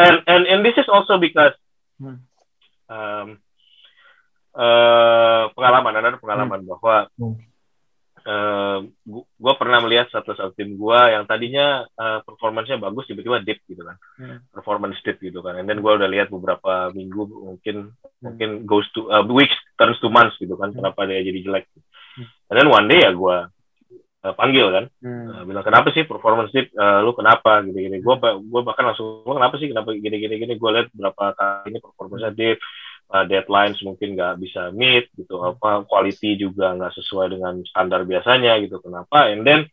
and and and this is also because Hmm. um, eh, pengalaman ada pengalaman bahwa Hmm. Uh, gue pernah melihat satu satu tim gue yang tadinya uh, performanya bagus tiba-tiba dip gitu kan. Hmm. performance dip gitu kan. And then gue udah lihat beberapa minggu mungkin hmm. mungkin goes to uh, weeks turns to months gitu kan hmm. kenapa dia jadi jelek. Hmm. and then one day ya gue uh, panggil kan. Hmm. uh, bilang kenapa sih performance dip? Uh, lu kenapa? Gini gini gue gue bahkan langsung kenapa sih? Kenapa gini gini gini? Gue lihat berapa kali ini performance dip uh, deadlines mungkin nggak bisa meet gitu hmm. apa quality juga nggak sesuai dengan standar biasanya gitu kenapa and then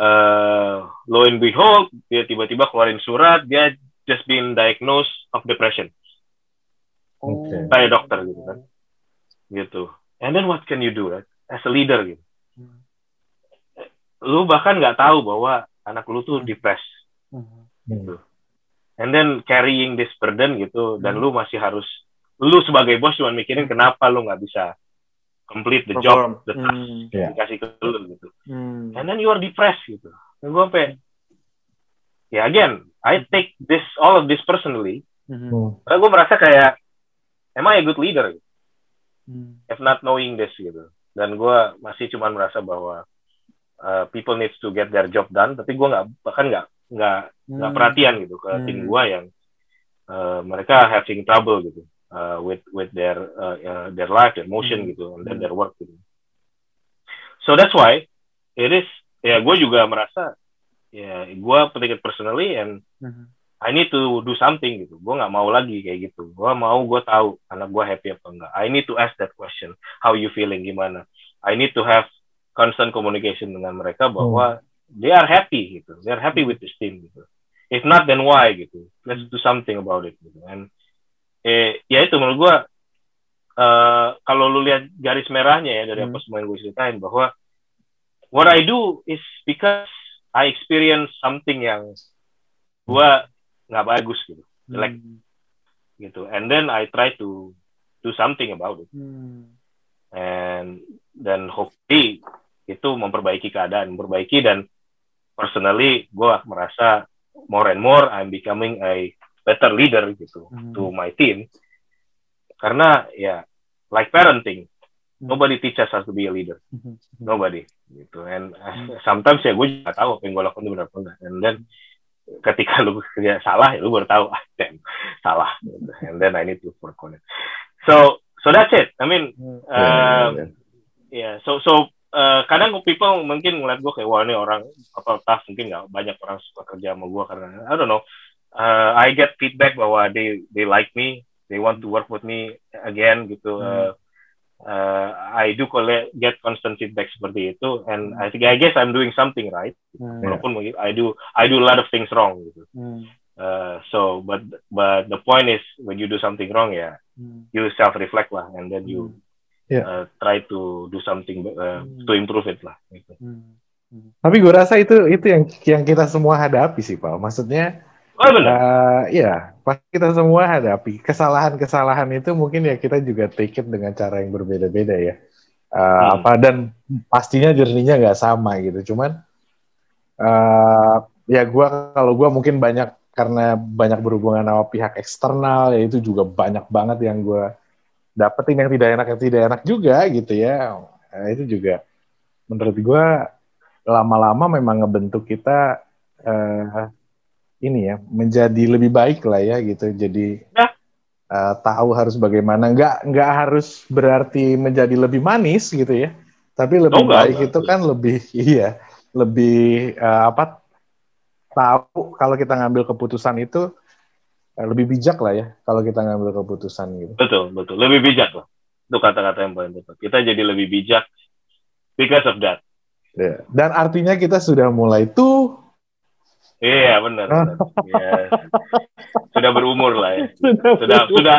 uh, lo and behold dia tiba-tiba keluarin surat dia just been diagnosed of depression okay. kayak dokter gitu kan gitu and then what can you do right? as a leader gitu hmm. lu bahkan nggak tahu bahwa anak lu tuh depressed hmm. gitu and then carrying this burden gitu dan lu masih harus lu sebagai bos cuma mikirin kenapa lu nggak bisa complete the job, the task hmm. yeah. dikasih ke lu gitu. Hmm. And then you are depressed gitu. Dan gue sampai, ya yeah, again, I take this all of this personally. Hmm. Karena gue merasa kayak, am I a good leader? Gitu. Hmm. If not knowing this gitu. Dan gue masih cuma merasa bahwa uh, people needs to get their job done. Tapi gue nggak bahkan nggak nggak nggak hmm. perhatian gitu ke hmm. tim gue yang uh, mereka having trouble gitu uh, with with their uh, uh, their life, their motion hmm. gitu, and then their work gitu. So that's why it is. Ya, gue juga merasa ya gue take it personally and hmm. I need to do something gitu. Gue nggak mau lagi kayak gitu. Gue mau gue tahu anak gue happy apa enggak. I need to ask that question. How you feeling gimana? I need to have constant communication dengan mereka bahwa hmm. they are happy gitu. They are happy with this team gitu. If not, then why gitu? Let's do something about it. Gitu. And eh ya itu menurut gue uh, kalau lu lihat garis merahnya ya dari hmm. apa semua yang gue ceritain bahwa what I do is because I experience something yang gue nggak bagus gitu jelek hmm. gitu and then I try to do something about it hmm. and dan hopefully itu memperbaiki keadaan memperbaiki dan personally gue merasa more and more I'm becoming a better leader gitu hmm. to my team karena ya like parenting hmm. nobody teaches us to be a leader hmm. nobody gitu and uh, sometimes ya gue juga tahu apa yang gue lakukan itu benar benar and then ketika lu kerja salah ya lu baru tahu ah damn salah gitu. and then I need to work on it so so that's it I mean um, yeah, yeah, yeah. so so Uh, kadang people mungkin ngeliat gue kayak wah ini orang apa tough mungkin nggak banyak orang suka kerja sama gue karena I don't know uh, I get feedback bahwa they they like me, they want to work with me again gitu. Hmm. Uh, uh, I do collect, get constant feedback seperti itu, and I think I guess I'm doing something right. Hmm. Walaupun I do I do a lot of things wrong gitu. Hmm. Uh, so but but the point is when you do something wrong ya, hmm. you self reflect lah, and then you hmm. yeah. uh, try to do something uh, hmm. to improve it lah. Gitu. Hmm. hmm. Tapi gue rasa itu itu yang yang kita semua hadapi sih pak. Maksudnya Oh benar. Uh, ya, pas kita semua hadapi kesalahan-kesalahan itu mungkin ya kita juga take it dengan cara yang berbeda-beda ya. Uh, hmm. Apa dan pastinya jerninya nggak sama gitu. Cuman uh, ya gue kalau gue mungkin banyak karena banyak berhubungan sama pihak eksternal ya itu juga banyak banget yang gue dapetin yang tidak enak yang tidak enak juga gitu ya. Nah, itu juga menurut gue lama-lama memang ngebentuk kita uh, ini ya menjadi lebih baik lah ya gitu. Jadi nah. uh, tahu harus bagaimana. Nggak nggak harus berarti menjadi lebih manis gitu ya. Tapi lebih oh, baik enggak. itu kan lebih iya lebih uh, apa tahu kalau kita ngambil keputusan itu uh, lebih bijak lah ya kalau kita ngambil keputusan gitu. Betul betul. Lebih bijak lah. Itu kata-kata yang paling tepat. Kita jadi lebih bijak because of that. Yeah. dan artinya kita sudah mulai tuh Iya benar. ya. Sudah berumur lah ya. Sudah sudah sudah,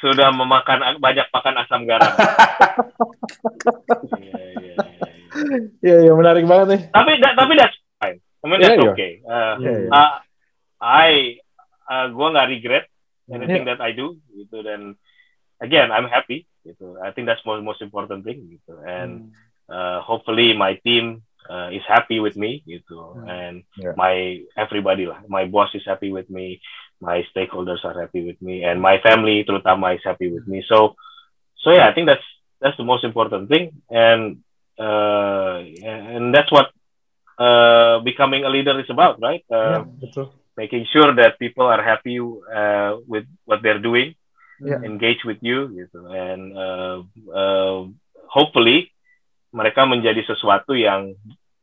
sudah memakan banyak makan asam garam. Iya iya iya. Iya menarik banget nih. Tapi tapi that's fine. I mean that's yeah, okay. Uh, yeah, yeah. Uh, I uh, gue nggak regret anything yeah. that I do gitu dan again I'm happy gitu. I think that's most most important thing gitu and hmm. uh, hopefully my team uh, is happy with me gitu hmm. and yeah. my everybody lah my boss is happy with me my stakeholders are happy with me and my family terutama is happy with me so so yeah I think that's that's the most important thing and uh, and that's what uh, becoming a leader is about, right? Uh, yeah. Making sure that people are happy uh, with what they're doing, yeah. engage with you, gitu, and uh, uh, hopefully mereka menjadi sesuatu yang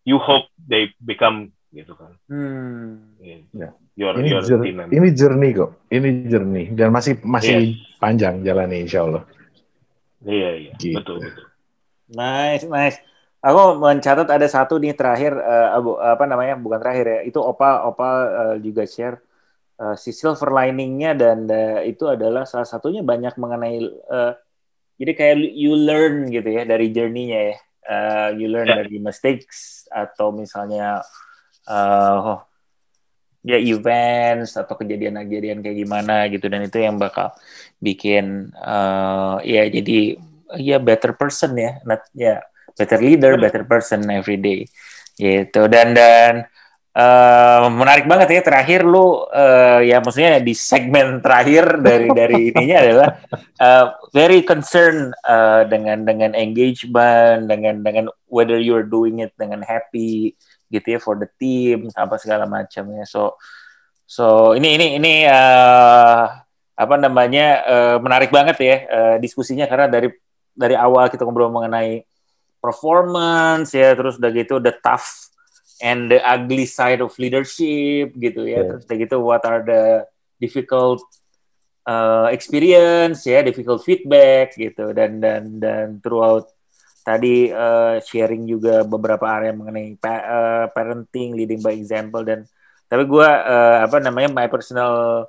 you hope they become gitu kan. Hmm. Yeah. Your, ini, your journey, ini journey kok, ini journey dan masih masih yeah. panjang jalannya insya Allah. Iya iya gitu. betul betul. Nice nice aku mencatat ada satu nih terakhir uh, apa namanya bukan terakhir ya itu opa opa uh, juga share uh, si silver liningnya dan uh, itu adalah salah satunya banyak mengenai uh, jadi kayak you learn gitu ya dari journey-nya ya uh, you learn yeah. dari mistakes atau misalnya uh, ya events atau kejadian-kejadian kayak gimana gitu dan itu yang bakal bikin uh, ya jadi ya better person ya not ya better leader, better person every day. Gitu. Dan dan uh, menarik banget ya terakhir lu uh, ya maksudnya di segmen terakhir dari dari ininya adalah uh, very concern uh, dengan dengan engagement, dengan dengan whether you're doing it dengan happy gitu ya for the team apa segala macamnya. So so ini ini ini uh, apa namanya uh, menarik banget ya uh, diskusinya karena dari dari awal kita ngobrol mengenai performance ya terus udah gitu the tough and the ugly side of leadership gitu ya yeah. terus gitu what are the difficult uh, experience ya difficult feedback gitu dan dan dan throughout tadi uh, sharing juga beberapa area mengenai pa uh, parenting leading by example dan tapi gue uh, apa namanya my personal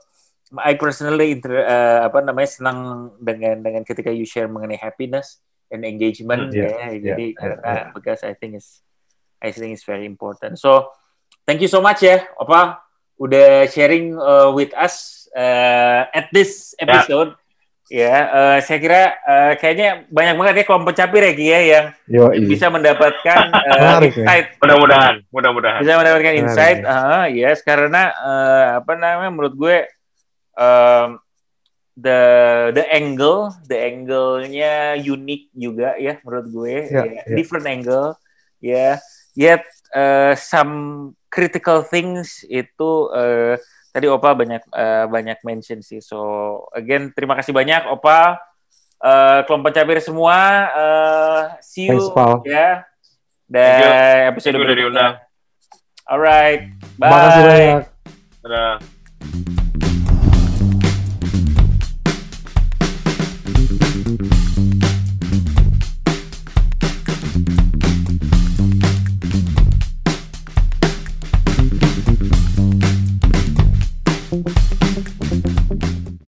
I personally inter, uh, apa namanya senang dengan dengan ketika you share mengenai happiness and engagement hmm, yeah, ya. Jadi yeah, karena yeah. because I think is I think is very important. So thank you so much ya, Opa, udah sharing uh, with us uh, at this episode. Yeah. Ya, uh, saya kira uh, kayaknya banyak banget ya kelompok capir ya Kia ya, yang Yo, iya. bisa mendapatkan uh, insight. Mudah-mudahan, mudah-mudahan. Bisa mendapatkan insight, uh, yes, karena uh, apa namanya menurut gue um, the the angle the angle-nya unik juga ya menurut gue yeah, ya. yeah. different angle ya yeah. Yet uh, some critical things itu uh, tadi Opa banyak uh, banyak mention sih. So again terima kasih banyak Opa. Uh, kelompok capir semua uh, see you Thanks, ya. Dan episode berikutnya. alright bye